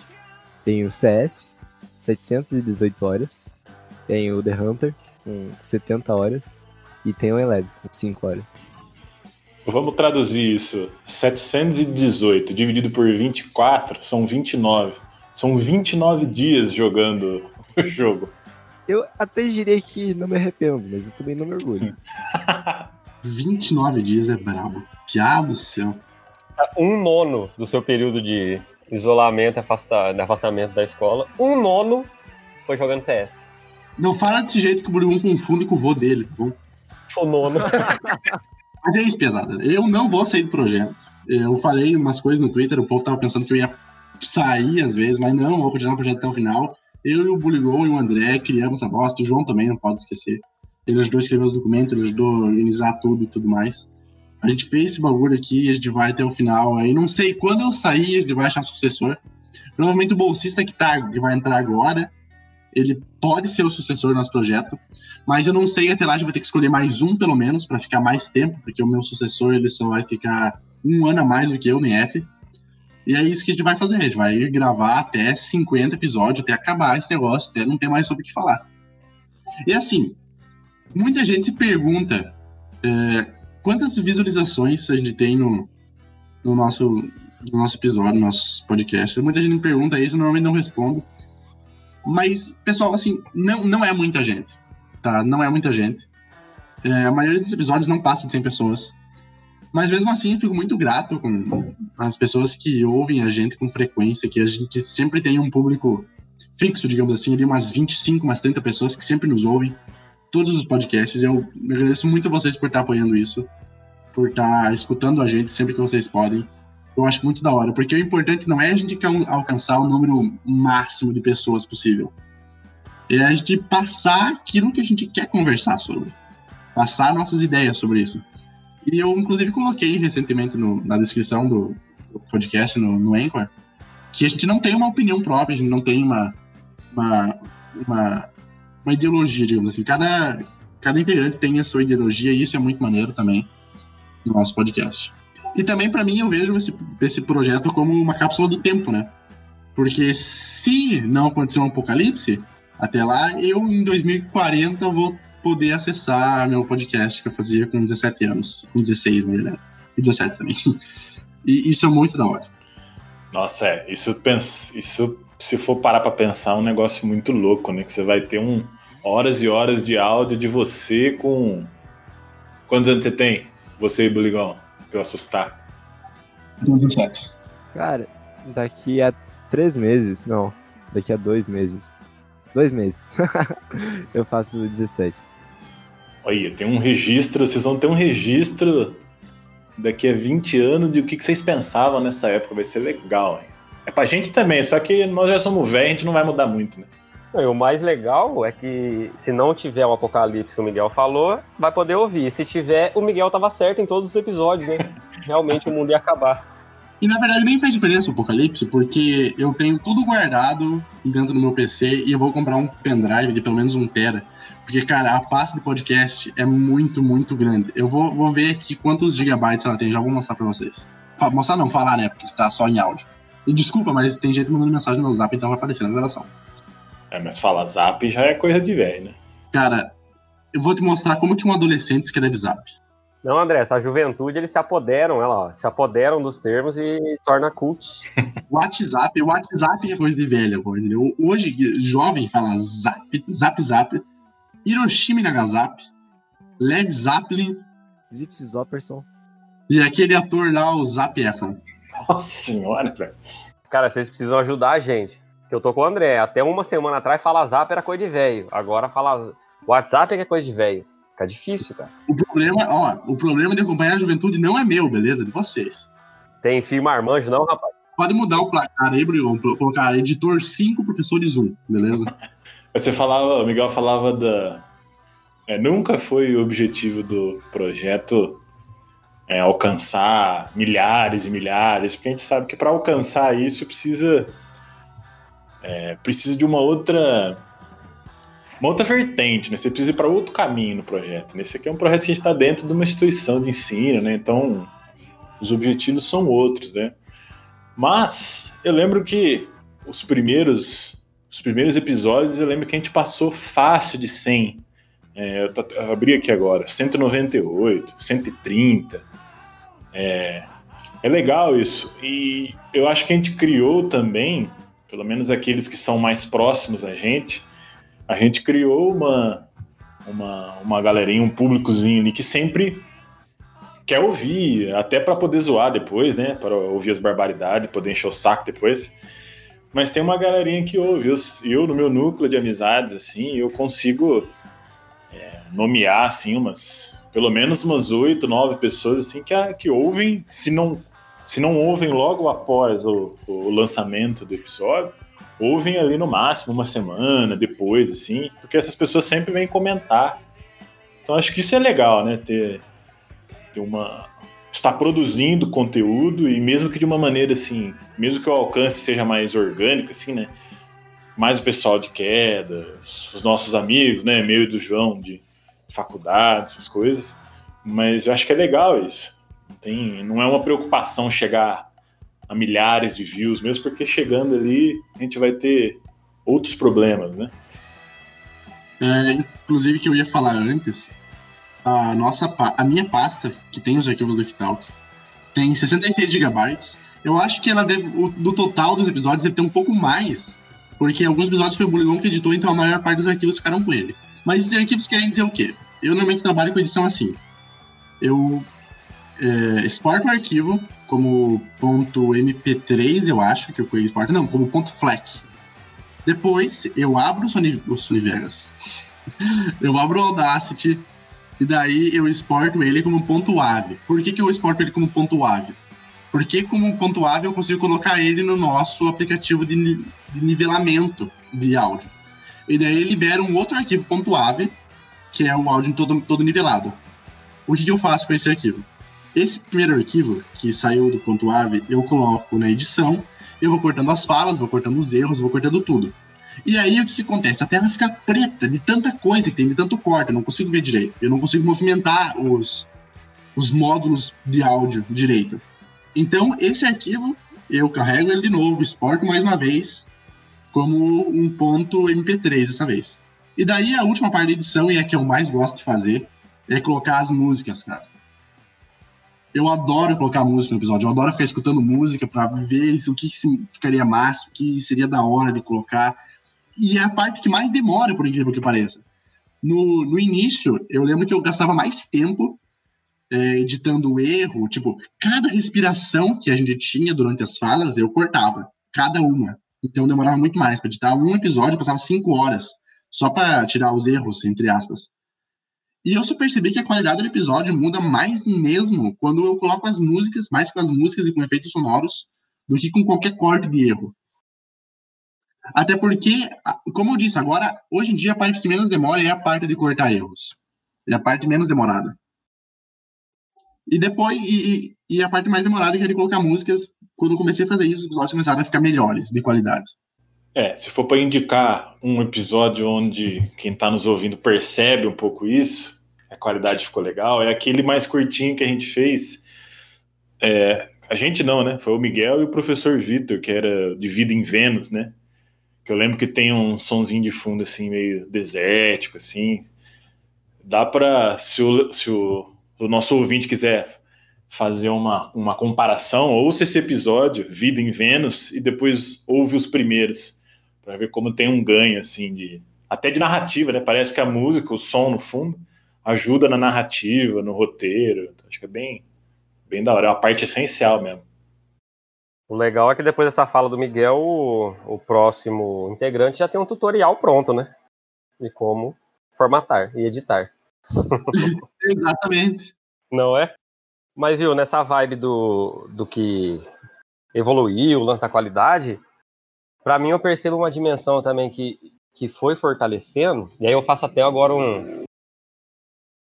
Tem o CS, 718 horas. Tem o The Hunter, com 70 horas. E tem o Eleven, com 5 horas. Vamos traduzir isso. 718 dividido por 24 são 29. São 29 dias jogando o jogo. Eu até diria que não me arrependo, mas eu também não me orgulho. 29 dias é brabo. Piado do céu. Um nono do seu período de isolamento, afasta, de afastamento da escola, um nono foi jogando CS. Não fala desse jeito que o Burgum confunde com o vô dele, tá bom? O nono. Mas é isso, pesada. Eu não vou sair do projeto. Eu falei umas coisas no Twitter, o povo tava pensando que eu ia sair às vezes, mas não, vou continuar o projeto até o final. Eu e o Buligol e o André criamos essa bosta, o João também, não pode esquecer. Ele ajudou a escrever os documentos, ele ajudou a organizar tudo e tudo mais. A gente fez esse bagulho aqui, a gente vai até o final. Aí não sei quando eu sair, a gente vai achar sucessor. Provavelmente o bolsista que, tá, que vai entrar agora, ele pode ser o sucessor do nosso projeto, mas eu não sei, até lá a gente vai ter que escolher mais um, pelo menos, para ficar mais tempo, porque o meu sucessor ele só vai ficar um ano a mais do que eu no F. E é isso que a gente vai fazer, a gente vai gravar até 50 episódios, até acabar esse negócio, até não ter mais sobre o que falar. E assim, muita gente se pergunta é, quantas visualizações a gente tem no, no, nosso, no nosso episódio, no nosso podcast. Muita gente me pergunta isso, normalmente não respondo. Mas, pessoal, assim, não, não é muita gente, tá? Não é muita gente. É, a maioria dos episódios não passa de 100 pessoas. Mas mesmo assim, fico muito grato com as pessoas que ouvem a gente com frequência, que a gente sempre tem um público fixo, digamos assim, ali umas 25, umas 30 pessoas que sempre nos ouvem, todos os podcasts. Eu agradeço muito a vocês por estar apoiando isso, por estar escutando a gente sempre que vocês podem eu acho muito da hora, porque o importante não é a gente alcançar o número máximo de pessoas possível. É a gente passar aquilo que a gente quer conversar sobre. Passar nossas ideias sobre isso. E eu, inclusive, coloquei recentemente no, na descrição do, do podcast, no, no Anchor, que a gente não tem uma opinião própria, a gente não tem uma, uma, uma, uma ideologia, digamos assim. Cada, cada integrante tem a sua ideologia e isso é muito maneiro também no nosso podcast. E também, para mim, eu vejo esse, esse projeto como uma cápsula do tempo, né? Porque se não acontecer um apocalipse, até lá, eu em 2040 vou poder acessar meu podcast que eu fazia com 17 anos. Com 16, na verdade. E 17 também. E isso é muito da hora. Nossa, é. Isso, isso se for parar pra pensar, é um negócio muito louco, né? Que você vai ter um horas e horas de áudio de você com. Quantos anos você tem? Você e Buligão? eu assustar? 17. Cara, daqui a três meses, não, daqui a dois meses. Dois meses. eu faço 17. Olha, tem um registro, vocês vão ter um registro daqui a 20 anos de o que vocês pensavam nessa época. Vai ser legal, hein? É pra gente também, só que nós já somos velhos, a gente não vai mudar muito, né? E o mais legal é que se não tiver um apocalipse que o Miguel falou, vai poder ouvir. Se tiver, o Miguel tava certo em todos os episódios, né? Realmente o mundo ia acabar. E na verdade nem faz diferença o apocalipse, porque eu tenho tudo guardado dentro do meu PC e eu vou comprar um pendrive de pelo menos um tera. Porque, cara, a pasta de podcast é muito, muito grande. Eu vou, vou ver aqui quantos gigabytes ela tem, já vou mostrar pra vocês. Mostrar não, falar, né? Porque tá só em áudio. E desculpa, mas tem gente mandando mensagem no zap, então vai aparecer na gravação. É, mas falar zap já é coisa de velho, né? Cara, eu vou te mostrar como que um adolescente escreve zap. Não, André, essa juventude, eles se apoderam, ela, ó, se apoderam dos termos e torna cult. WhatsApp, o WhatsApp é coisa de velho, entendeu? Hoje, jovem fala zap, zap, zap, Hiroshima e Nagasaki, Led Zeppelin, Zipsy Zopperson e aquele ator lá, o Zap Efron. Nossa senhora, velho. Cara, vocês precisam ajudar a gente que eu tô com o André. Até uma semana atrás, falar zap era coisa de velho. Agora falar WhatsApp é que é coisa de velho. Fica difícil, cara. O problema, ó, o problema de acompanhar a juventude não é meu, beleza? De vocês. Tem firma armanjo, não, rapaz? Pode mudar o placar aí, Bruno. Colocar editor 5, professores 1, beleza? Você falava, o Miguel falava da. É, nunca foi o objetivo do projeto é, alcançar milhares e milhares, porque a gente sabe que para alcançar isso precisa é, precisa de uma outra uma outra vertente, né? Você precisa ir para outro caminho no projeto. Nesse aqui é um projeto que a gente está dentro de uma instituição de ensino, né? Então os objetivos são outros, né? Mas eu lembro que os primeiros os primeiros episódios, eu lembro que a gente passou fácil de 100. É, eu, eu, abri aqui agora, 198, 130. É, é legal isso. E eu acho que a gente criou também, pelo menos aqueles que são mais próximos a gente, a gente criou uma, uma, uma galerinha, um públicozinho ali que sempre quer ouvir, até para poder zoar depois, né? Para ouvir as barbaridades, poder encher o saco depois. Mas tem uma galerinha que ouve. Eu, eu no meu núcleo de amizades, assim, eu consigo é, nomear, assim, umas. Pelo menos umas oito, nove pessoas, assim, que, que ouvem, se não, se não ouvem logo após o, o lançamento do episódio, ouvem ali no máximo uma semana depois, assim, porque essas pessoas sempre vêm comentar. Então acho que isso é legal, né? Ter, ter uma. estar produzindo conteúdo e mesmo que de uma maneira assim, mesmo que o alcance seja mais orgânico, assim, né? Mais o pessoal de queda, os nossos amigos, né? Meio do João de faculdade, essas coisas. Mas eu acho que é legal isso. Tem, não é uma preocupação chegar a milhares de views, mesmo porque chegando ali a gente vai ter outros problemas, né? É, inclusive que eu ia falar antes, a nossa a minha pasta que tem os arquivos do Ftalk tem 66 GB. Eu acho que ela deve, o, do total dos episódios deve ter um pouco mais, porque alguns episódios foi o Buligon que editou, então a maior parte dos arquivos ficaram com ele. Mas esses arquivos querem dizer o quê? Eu normalmente trabalho com edição assim. Eu é, exporto o arquivo como ponto .mp3, eu acho que eu exporto, não, como ponto .flac. Depois eu abro o Sony, o Sony Vegas. eu abro o Audacity, e daí eu exporto ele como ponto .wav. Por que, que eu exporto ele como ponto .wav? Porque como ponto .wav eu consigo colocar ele no nosso aplicativo de, de nivelamento de áudio. E daí libera um outro arquivo ponto .wav, que é o áudio todo, todo nivelado. O que, que eu faço com esse arquivo? Esse primeiro arquivo, que saiu do ponto .wav, eu coloco na edição, eu vou cortando as falas, vou cortando os erros, vou cortando tudo. E aí o que, que, acontece? A tela fica preta de tanta coisa que tem, de tanto corte, eu não consigo ver direito. Eu não consigo movimentar os, os módulos de áudio direito. Então, esse arquivo, eu carrego ele de novo, exporto mais uma vez, como um ponto MP3 dessa vez. E daí a última parte da edição, e é a que eu mais gosto de fazer, é colocar as músicas, cara. Eu adoro colocar música no episódio, eu adoro ficar escutando música para ver o que, ficaria massa, o que seria da hora de colocar e é a parte que mais demora, por incrível que pareça. No, no início, eu lembro que eu gastava mais tempo é, editando o erro, tipo, cada respiração que a gente tinha durante as falas, eu cortava, cada uma. Então demorava muito mais. Para editar um episódio, passava cinco horas, só para tirar os erros, entre aspas. E eu só percebi que a qualidade do episódio muda mais mesmo quando eu coloco as músicas, mais com as músicas e com efeitos sonoros, do que com qualquer corte de erro. Até porque, como eu disse, agora, hoje em dia, a parte que menos demora é a parte de cortar erros. É a parte menos demorada. E depois, e, e a parte mais demorada é de colocar músicas. Quando eu comecei a fazer isso, os episódios começaram a ficar melhores, de qualidade. É, se for para indicar um episódio onde quem está nos ouvindo percebe um pouco isso, a qualidade ficou legal, é aquele mais curtinho que a gente fez. É, a gente não, né? Foi o Miguel e o professor Vitor, que era de Vida em Vênus, né? que eu lembro que tem um sonzinho de fundo assim meio desértico assim. Dá para se, o, se o, o, nosso ouvinte quiser fazer uma, uma comparação, ouça esse episódio Vida em Vênus e depois ouve os primeiros para ver como tem um ganho assim de até de narrativa, né? Parece que a música, o som no fundo ajuda na narrativa, no roteiro. Então, acho que é bem bem da hora, é uma parte essencial mesmo. O legal é que depois dessa fala do Miguel, o, o próximo integrante já tem um tutorial pronto, né? De como formatar e editar. Exatamente. Não é? Mas, viu, nessa vibe do, do que evoluiu, o lance da qualidade, para mim eu percebo uma dimensão também que, que foi fortalecendo, e aí eu faço até agora um,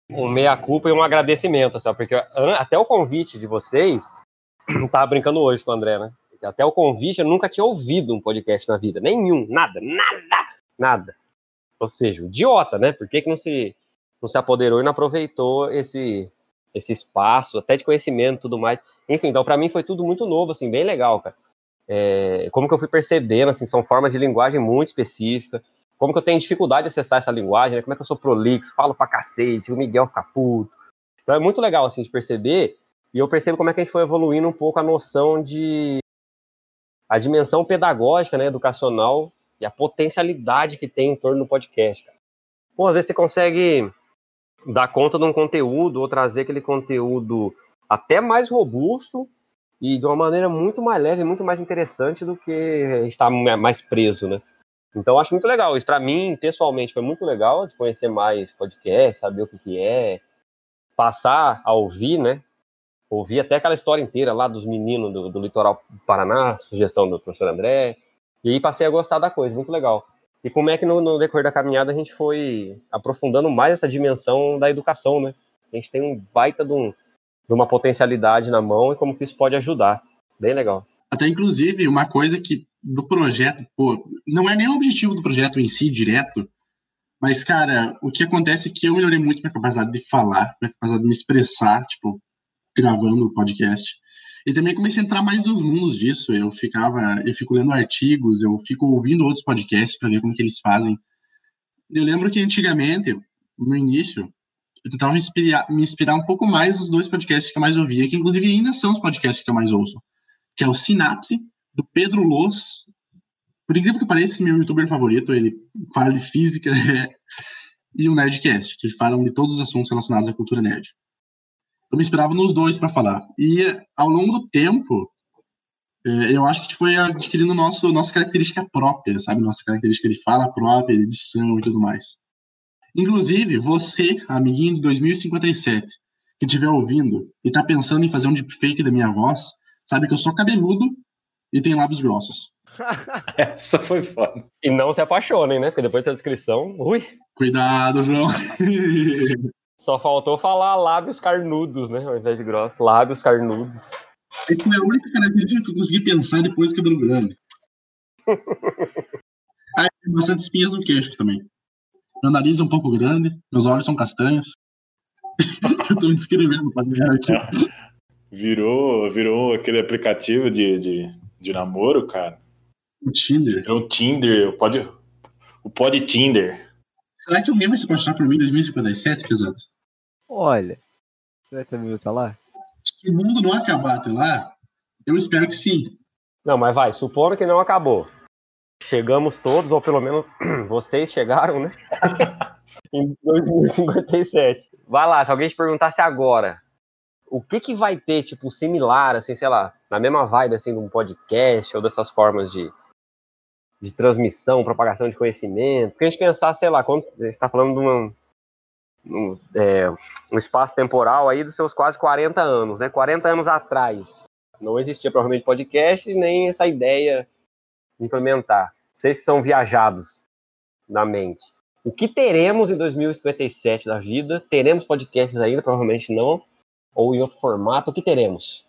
um meia-culpa e um agradecimento, assim, porque até o convite de vocês tava brincando hoje com o André, né? Até o convite eu nunca tinha ouvido um podcast na vida. Nenhum, nada, nada, nada. Ou seja, idiota, né? Por que, que não, se, não se apoderou e não aproveitou esse, esse espaço, até de conhecimento e tudo mais. Enfim, então para mim foi tudo muito novo, assim, bem legal, cara. É, como que eu fui percebendo, assim, são formas de linguagem muito específicas, como que eu tenho dificuldade de acessar essa linguagem, né? como é que eu sou prolixo, falo pra cacete, o Miguel fica puto. Então é muito legal, assim, de perceber, e eu percebo como é que a gente foi evoluindo um pouco a noção de... a dimensão pedagógica, né, educacional, e a potencialidade que tem em torno do podcast, cara. Pô, às vezes você consegue dar conta de um conteúdo, ou trazer aquele conteúdo até mais robusto, e de uma maneira muito mais leve, muito mais interessante do que estar mais preso, né? Então acho muito legal. Isso para mim, pessoalmente, foi muito legal de conhecer mais podcast, saber o que, que é, passar a ouvir, né? Ouvir até aquela história inteira lá dos meninos do, do litoral do Paraná, sugestão do professor André, e aí passei a gostar da coisa, muito legal. E como é que no, no decorrer da caminhada a gente foi aprofundando mais essa dimensão da educação, né? A gente tem um baita de um, de uma potencialidade na mão e como que isso pode ajudar. Bem legal. Até inclusive uma coisa que do projeto, pô, não é nem o objetivo do projeto em si direto, mas cara, o que acontece é que eu melhorei muito minha capacidade de falar, minha capacidade de me expressar, tipo, gravando o podcast. E também comecei a entrar mais nos mundos disso. Eu ficava, eu fico lendo artigos, eu fico ouvindo outros podcasts para ver como que eles fazem. Eu lembro que antigamente, no início, eu tentava me inspirar, me inspirar um pouco mais nos dois podcasts que eu mais ouvia, que inclusive ainda são os podcasts que eu mais ouço, que é o Sinapse, do Pedro Loss. Por incrível que pareça, meu youtuber favorito, ele fala de física, e o Nerdcast, que falam de todos os assuntos relacionados à cultura nerd. Eu me inspirava nos dois para falar. E ao longo do tempo, é, eu acho que a gente foi adquirindo nosso, nossa característica própria, sabe? Nossa característica de fala própria, de edição e tudo mais. Inclusive, você, amiguinho de 2057, que estiver ouvindo e está pensando em fazer um deepfake da minha voz, sabe que eu sou cabeludo e tenho lábios grossos. Essa foi foda. E não se apaixonem, né? Porque depois dessa descrição, ui. Cuidado, João. Só faltou falar lábios carnudos, né? Ao invés de grossos. Lábios carnudos. É que é a única característica que eu consegui pensar depois do cabelo grande. ah, tem bastante espinhas no queixo também. Meu nariz é um pouco grande, meus olhos são castanhos. eu tô me descrevendo pra ganhar aqui. Virou, virou aquele aplicativo de, de, de namoro, cara. O Tinder. É o Tinder, o Pod, o Pod Tinder. Será que alguém vai se apaixonar por mim em 2057, pesado? Olha, será que também tá lá? Se o mundo não acabar até lá, eu espero que sim. Não, mas vai, supondo que não acabou chegamos todos, ou pelo menos vocês chegaram, né? em 2057. Vai lá, se alguém te perguntasse agora, o que que vai ter, tipo, similar, assim, sei lá, na mesma vibe, assim, de um podcast ou dessas formas de, de transmissão, propagação de conhecimento? Porque a gente pensar, sei lá, quando a gente está falando de uma, um, é, um espaço temporal aí dos seus quase 40 anos, né? 40 anos atrás. Não existia provavelmente podcast nem essa ideia implementar. Vocês que são viajados na mente. O que teremos em 2057 da vida? Teremos podcasts ainda? Provavelmente não. Ou em outro formato? O que teremos?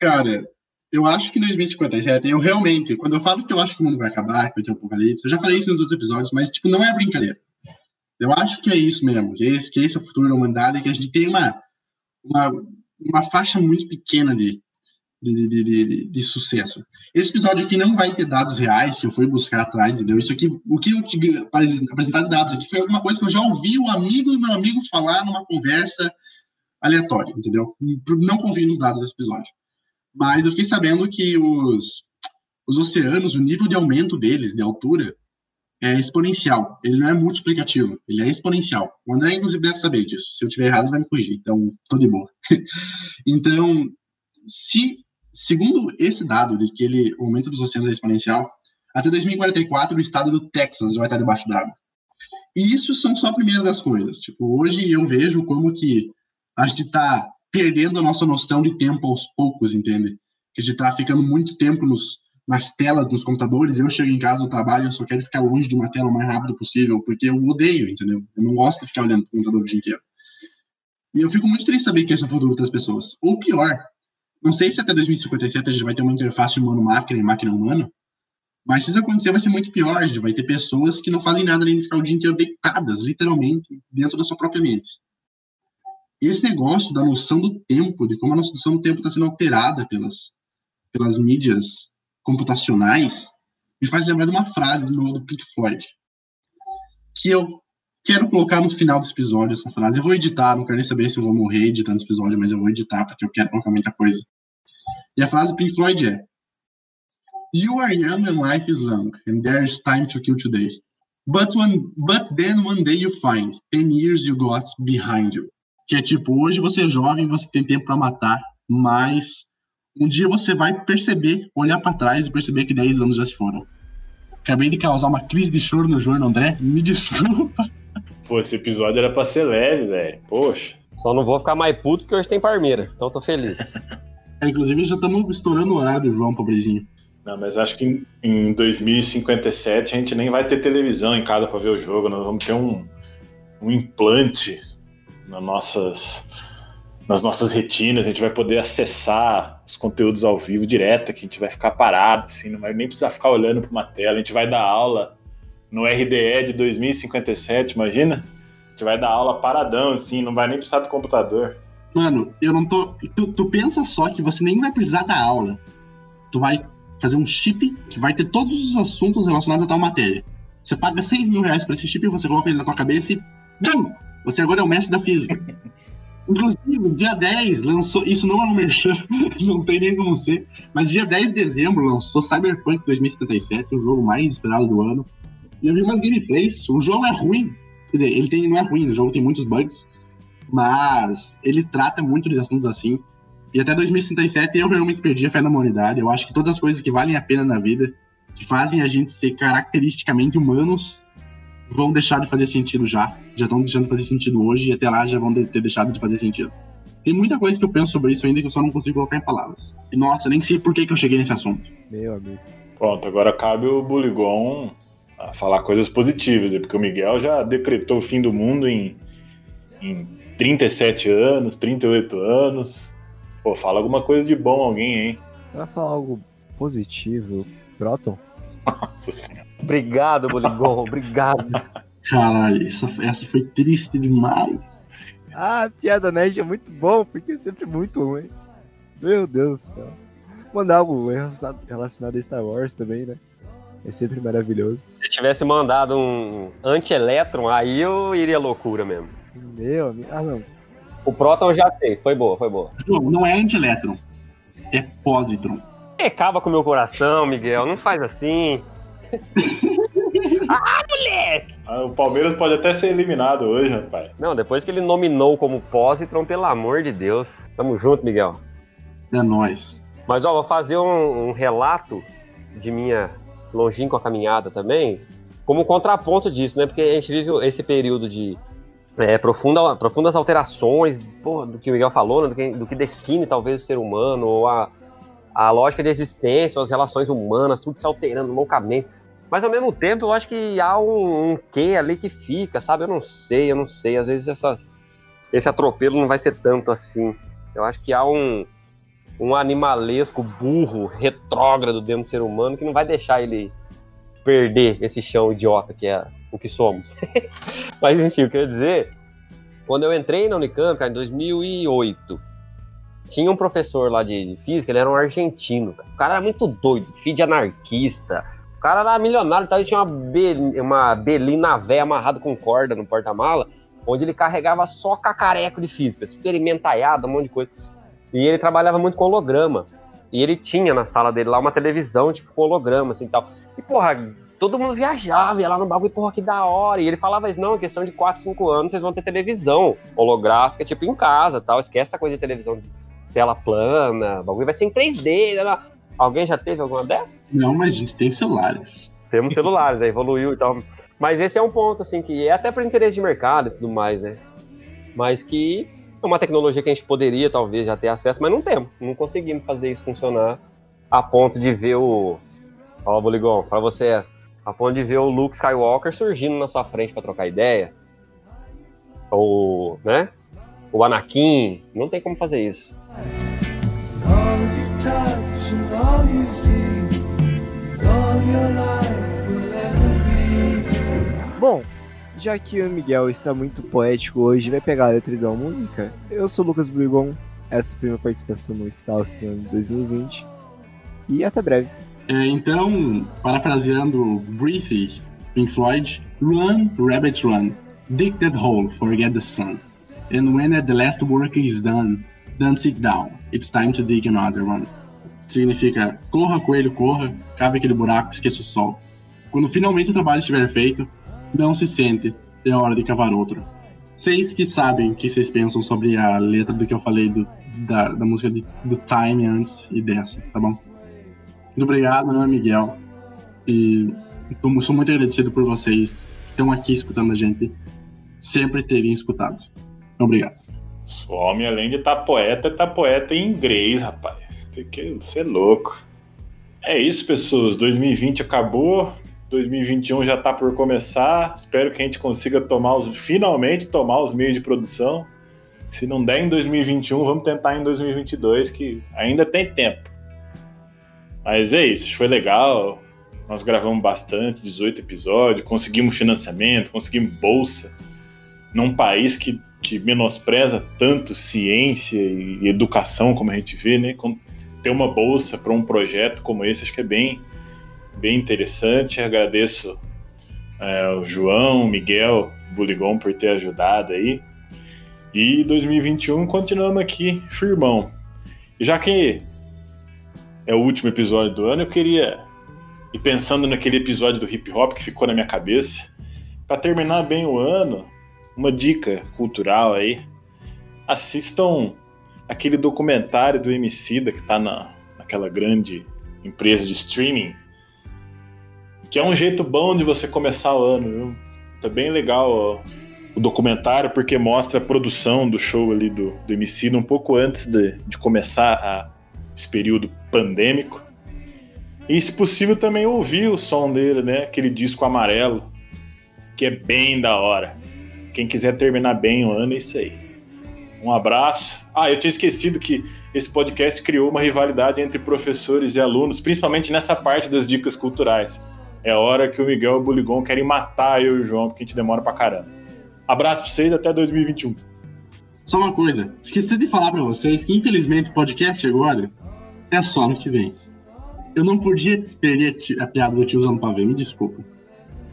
Cara, eu acho que em 2057, eu realmente, quando eu falo que eu acho que o mundo vai acabar, que vai ter um apocalipse, eu já falei isso nos outros episódios, mas, tipo, não é brincadeira. Eu acho que é isso mesmo, que esse, que esse é o futuro da humanidade, que a gente tem uma, uma, uma faixa muito pequena de, de, de, de, de, sucesso. Esse episódio aqui não vai ter dados reais que eu fui buscar atrás, entendeu? Isso aqui, o que eu te apresentar de dados aqui foi alguma coisa que eu já ouvi o amigo do meu amigo falar numa conversa aleatória, entendeu? Não confio nos dados desse episódio. Mas eu fiquei sabendo que os, os oceanos, o nível de aumento deles, de altura, é exponencial. Ele não é multiplicativo, ele é exponencial. O André, inclusive, deve saber disso. Se eu tiver errado, vai me corrigir. Então, tô de boa. então, se Segundo esse dado de que ele, o aumento dos oceanos é exponencial, até 2044 o estado do Texas vai estar debaixo d'água. E isso são só a primeira das coisas. Tipo, hoje eu vejo como que a gente está perdendo a nossa noção de tempo aos poucos, entende? Que a gente está ficando muito tempo nos, nas telas dos computadores. Eu chego em casa, eu trabalho, eu só quero ficar longe de uma tela o mais rápido possível, porque eu odeio, entendeu? Eu não gosto de ficar olhando para o computador o dia inteiro. E eu fico muito triste saber que esse é o futuro das pessoas. Ou pior, não sei se até 2057 a gente vai ter uma interface humano-máquina e máquina-humano, mas se isso acontecer vai ser muito pior. A gente vai ter pessoas que não fazem nada além de ficar o dia inteiro deitadas, literalmente, dentro da sua própria mente. Esse negócio da noção do tempo, de como a noção do tempo está sendo alterada pelas, pelas mídias computacionais me faz lembrar de uma frase do novo do Pink Floyd. Que eu quero colocar no final desse episódio essa frase. Eu vou editar, não quero nem saber se eu vou morrer editando esse episódio, mas eu vou editar porque eu quero colocar muita coisa. E a frase Pink Floyd é: You are young and life is long, and there is time to kill today. But, one, but then one day you find 10 years you got behind you. Que é tipo, hoje você é jovem, você tem tempo para matar, mas um dia você vai perceber, olhar para trás e perceber que 10 anos já se foram. Acabei de causar uma crise de choro no João André, me desculpa. Pô, esse episódio era pra ser leve, velho. Poxa. Só não vou ficar mais puto que hoje tem Parmeira, então tô feliz. É, inclusive já estamos estourando o horário do João, pobrezinho. Não, mas acho que em 2057 a gente nem vai ter televisão em casa para ver o jogo. Nós vamos ter um, um implante nas nossas, nas nossas retinas. A gente vai poder acessar os conteúdos ao vivo direto, que a gente vai ficar parado, assim, não vai nem precisar ficar olhando para uma tela. A gente vai dar aula no RDE de 2057, imagina? A gente vai dar aula paradão, assim, não vai nem precisar do computador. Mano, eu não tô. Tu, tu pensa só que você nem vai precisar da aula. Tu vai fazer um chip que vai ter todos os assuntos relacionados a tal matéria. Você paga 6 mil reais pra esse chip, você coloca ele na tua cabeça e. BUM! Você agora é o mestre da física. Inclusive, dia 10 lançou. Isso não é um merchan, não tem nem como ser. Mas dia 10 de dezembro lançou Cyberpunk 2077, o jogo mais esperado do ano. E eu vi umas gameplays. O jogo é ruim. Quer dizer, ele tem, não é ruim, o jogo tem muitos bugs. Mas ele trata muito de assuntos assim. E até 2067 eu realmente perdi a fé na humanidade. Eu acho que todas as coisas que valem a pena na vida, que fazem a gente ser caracteristicamente humanos, vão deixar de fazer sentido já. Já estão deixando de fazer sentido hoje e até lá já vão ter deixado de fazer sentido. Tem muita coisa que eu penso sobre isso ainda que eu só não consigo colocar em palavras. E nossa, nem sei por que, que eu cheguei nesse assunto. Meu amigo. Pronto, agora cabe o Buligon a falar coisas positivas, né? porque o Miguel já decretou o fim do mundo em, em 37 anos, 38 anos. Pô, fala alguma coisa de bom alguém, hein? Vai falar algo positivo, Proton? Nossa senhora. Obrigado, Boligon, obrigado. Caralho, essa, essa foi triste demais. Ah, piada nerd é muito bom, porque é sempre muito ruim. Meu Deus do céu. Mandar algo relacionado a Star Wars também, né? É sempre maravilhoso. Se tivesse mandado um anti-elétron, aí eu iria loucura mesmo. Meu amigo. Ah, não. O Proton já tem, foi boa, foi boa. Não é anti-elétron, é positron. Acaba com o meu coração, Miguel, não faz assim. ah, moleque! Ah, o Palmeiras pode até ser eliminado hoje, rapaz. Não, depois que ele nominou como positron, pelo amor de Deus. Tamo junto, Miguel. É nóis. Mas, ó, vou fazer um, um relato de minha longínqua caminhada também, como contraponto disso, né? Porque a gente vive esse período de é, profunda, profundas alterações porra, do que o Miguel falou, né, do, que, do, que, define talvez o ser humano, ou a, a lógica de existência, as relações humanas, tudo se alterando loucamente. Mas ao mesmo tempo eu acho que há um, um quê ali que fica, sabe? Eu não sei, eu não sei. Às vezes essas, esse atropelo não vai ser tanto assim. Eu acho que há um, um animalesco burro, retrógrado dentro do ser humano que não vai deixar ele perder esse chão idiota que é o que somos. Mas enfim, eu queria dizer, quando eu entrei na Unicamp, em 2008, tinha um professor lá de, física, ele era um argentino. Cara. O cara era muito doido, filho de anarquista. O cara era milionário, tá? ele tinha uma, be, uma belina véia amarrada com corda no porta-mala, onde ele carregava só cacareco de física, experimentaiado, um monte de coisa. E ele trabalhava muito com holograma. E ele tinha na sala dele lá uma televisão, tipo, com holograma, assim, tal. E, porra, todo mundo viajava, ia lá no bagulho, porra, que da hora. E ele falava isso, não, em questão de 4, 5 anos vocês vão ter televisão holográfica, tipo, em casa tal. Esquece essa coisa de televisão de tela plana, o bagulho vai ser em 3D. Né? Alguém já teve alguma dessas? Não, mas a gente tem celulares. Temos celulares, aí evoluiu e tal. Mas esse é um ponto, assim, que é até por interesse de mercado e tudo mais, né? Mas que é uma tecnologia que a gente poderia, talvez, já ter acesso, mas não temos. Não conseguimos fazer isso funcionar a ponto de ver o. Ó, Boligon, pra você essa a ponto de ver o Luke Skywalker surgindo na sua frente para trocar ideia. Ou, né? O Anakin, não tem como fazer isso. Bom, já que o Miguel está muito poético hoje vai pegar a letra de uma música, eu sou o Lucas Brigon, essa foi minha participação no Octal em 2020 e até breve. É, então, parafraseando Breathe, Pink Floyd, Run, Rabbit Run, dig that hole, forget the sun. And when the last work is done, don't sit down, it's time to dig another one. Significa, corra, coelho, corra, cave aquele buraco, esqueça o sol. Quando finalmente o trabalho estiver feito, não se sente, é hora de cavar outro. Vocês que sabem o que vocês pensam sobre a letra do que eu falei do, da, da música de, do Time antes e dessa, tá bom? Muito obrigado, meu nome é Miguel. E tô, sou muito agradecido por vocês que estão aqui escutando a gente, sempre terem escutado. Obrigado. Homem, além de estar tá poeta, tá poeta em inglês, rapaz. Tem que ser louco. É isso, pessoas. 2020 acabou. 2021 já está por começar. Espero que a gente consiga tomar os, finalmente tomar os meios de produção. Se não der em 2021, vamos tentar em 2022, que ainda tem tempo. Mas é isso, foi legal. Nós gravamos bastante, 18 episódios, conseguimos financiamento, conseguimos bolsa. Num país que, que menospreza tanto ciência e educação, como a gente vê, né? Ter uma bolsa para um projeto como esse, acho que é bem, bem interessante. Agradeço é, o João, o Miguel, o Buligon por ter ajudado aí. E 2021 continuamos aqui, firmão. E já que é o último episódio do ano, eu queria ir pensando naquele episódio do hip hop que ficou na minha cabeça. Para terminar bem o ano, uma dica cultural aí. Assistam aquele documentário do Emicida que está na, naquela grande empresa de streaming que é um jeito bom de você começar o ano, viu? Tá bem legal ó, o documentário, porque mostra a produção do show ali do, do MC um pouco antes de, de começar a, esse período pandêmico. E, se possível, também ouvir o som dele, né? Aquele disco amarelo, que é bem da hora. Quem quiser terminar bem o ano, é isso aí. Um abraço. Ah, eu tinha esquecido que esse podcast criou uma rivalidade entre professores e alunos, principalmente nessa parte das dicas culturais. É hora que o Miguel e o Buligon querem matar eu e o João, porque a gente demora pra caramba. Abraço pra vocês, até 2021. Só uma coisa, esqueci de falar para vocês que infelizmente o podcast agora é só no que vem. Eu não podia perder a piada do tiozão ver, me desculpa.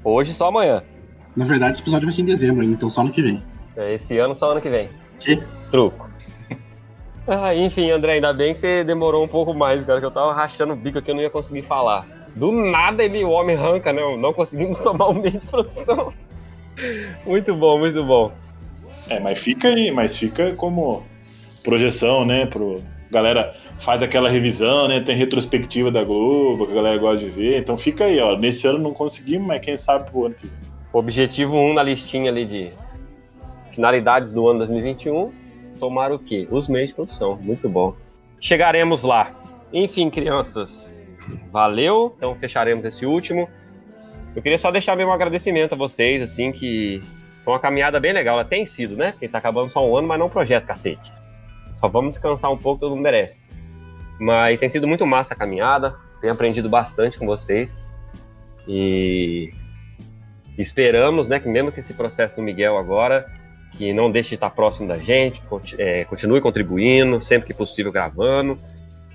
Hoje só amanhã. Na verdade, esse episódio vai ser em dezembro ainda, então só no que vem. É esse ano só ano que vem. Que? Truco. ah, enfim, André, ainda bem que você demorou um pouco mais, cara, que eu tava rachando o bico aqui, eu não ia conseguir falar. Do nada ele, o homem arranca, né? Não conseguimos tomar um meio de produção. muito bom, muito bom. É, mas fica aí, mas fica como projeção, né? Pro, galera faz aquela revisão, né? Tem retrospectiva da Globo, que a galera gosta de ver. Então fica aí, ó. Nesse ano não conseguimos, mas quem sabe pro ano que vem. Objetivo 1 um na listinha ali de finalidades do ano 2021. Tomar o quê? Os meios de produção. Muito bom. Chegaremos lá. Enfim, crianças, valeu. Então fecharemos esse último. Eu queria só deixar mesmo um agradecimento a vocês, assim, que foi uma caminhada bem legal. Ela tem sido, né? Porque tá acabando só um ano, mas não um projeto, cacete. Só vamos descansar um pouco, todo mundo merece. Mas tem sido muito massa a caminhada. Tenho aprendido bastante com vocês. E esperamos, né, que mesmo que esse processo do Miguel agora, que não deixe de estar próximo da gente, é, continue contribuindo, sempre que possível gravando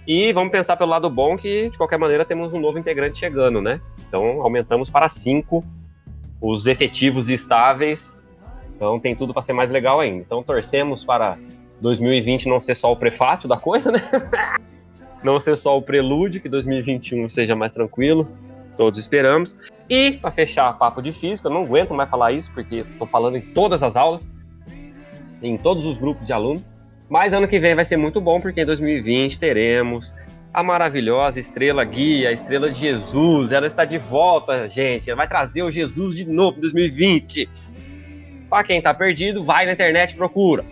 e vamos pensar pelo lado bom que, de qualquer maneira, temos um novo integrante chegando, né? Então, aumentamos para cinco os efetivos estáveis. Então, tem tudo para ser mais legal ainda. Então, torcemos para 2020 não ser só o prefácio da coisa, né? não ser só o prelúdio, que 2021 seja mais tranquilo. Todos esperamos. E, para fechar papo de física, eu não aguento mais falar isso, porque estou falando em todas as aulas, em todos os grupos de alunos. Mas ano que vem vai ser muito bom, porque em 2020 teremos a maravilhosa estrela guia, a estrela de Jesus. Ela está de volta, gente. Ela vai trazer o Jesus de novo em 2020. Para quem está perdido, vai na internet e procura.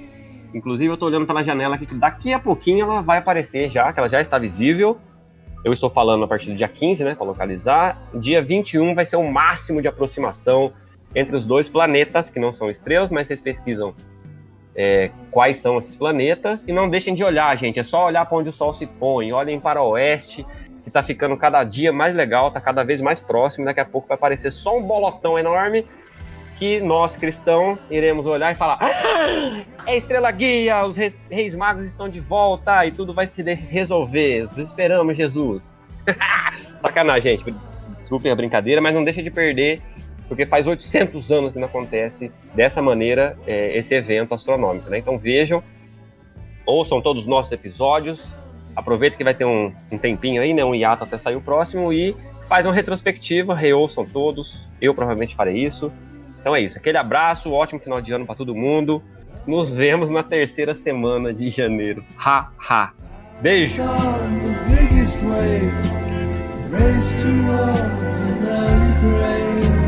Inclusive, eu estou olhando pela janela aqui que daqui a pouquinho ela vai aparecer já, que ela já está visível. Eu estou falando a partir do dia 15, né, para localizar. Dia 21 vai ser o máximo de aproximação entre os dois planetas, que não são estrelas, mas vocês pesquisam é, quais são esses planetas e não deixem de olhar, gente. É só olhar para onde o Sol se põe. Olhem para o oeste, que está ficando cada dia mais legal, está cada vez mais próximo. Daqui a pouco vai aparecer só um bolotão enorme que nós cristãos iremos olhar e falar: ah, é estrela guia, os reis, magos estão de volta e tudo vai se resolver. Esperamos Jesus. Sacanagem, gente. Desculpem a brincadeira, mas não deixa de perder, porque faz 800 anos que não acontece dessa maneira é, esse evento astronômico, né? Então vejam, ouçam todos os nossos episódios, aproveita que vai ter um, um tempinho aí, né? Um hiato até sair o próximo e faz uma retrospectiva, reouçam todos. Eu provavelmente farei isso. Então é isso. Aquele abraço, ótimo final de ano para todo mundo. Nos vemos na terceira semana de janeiro. Ha, ha. Beijo! race towards grave.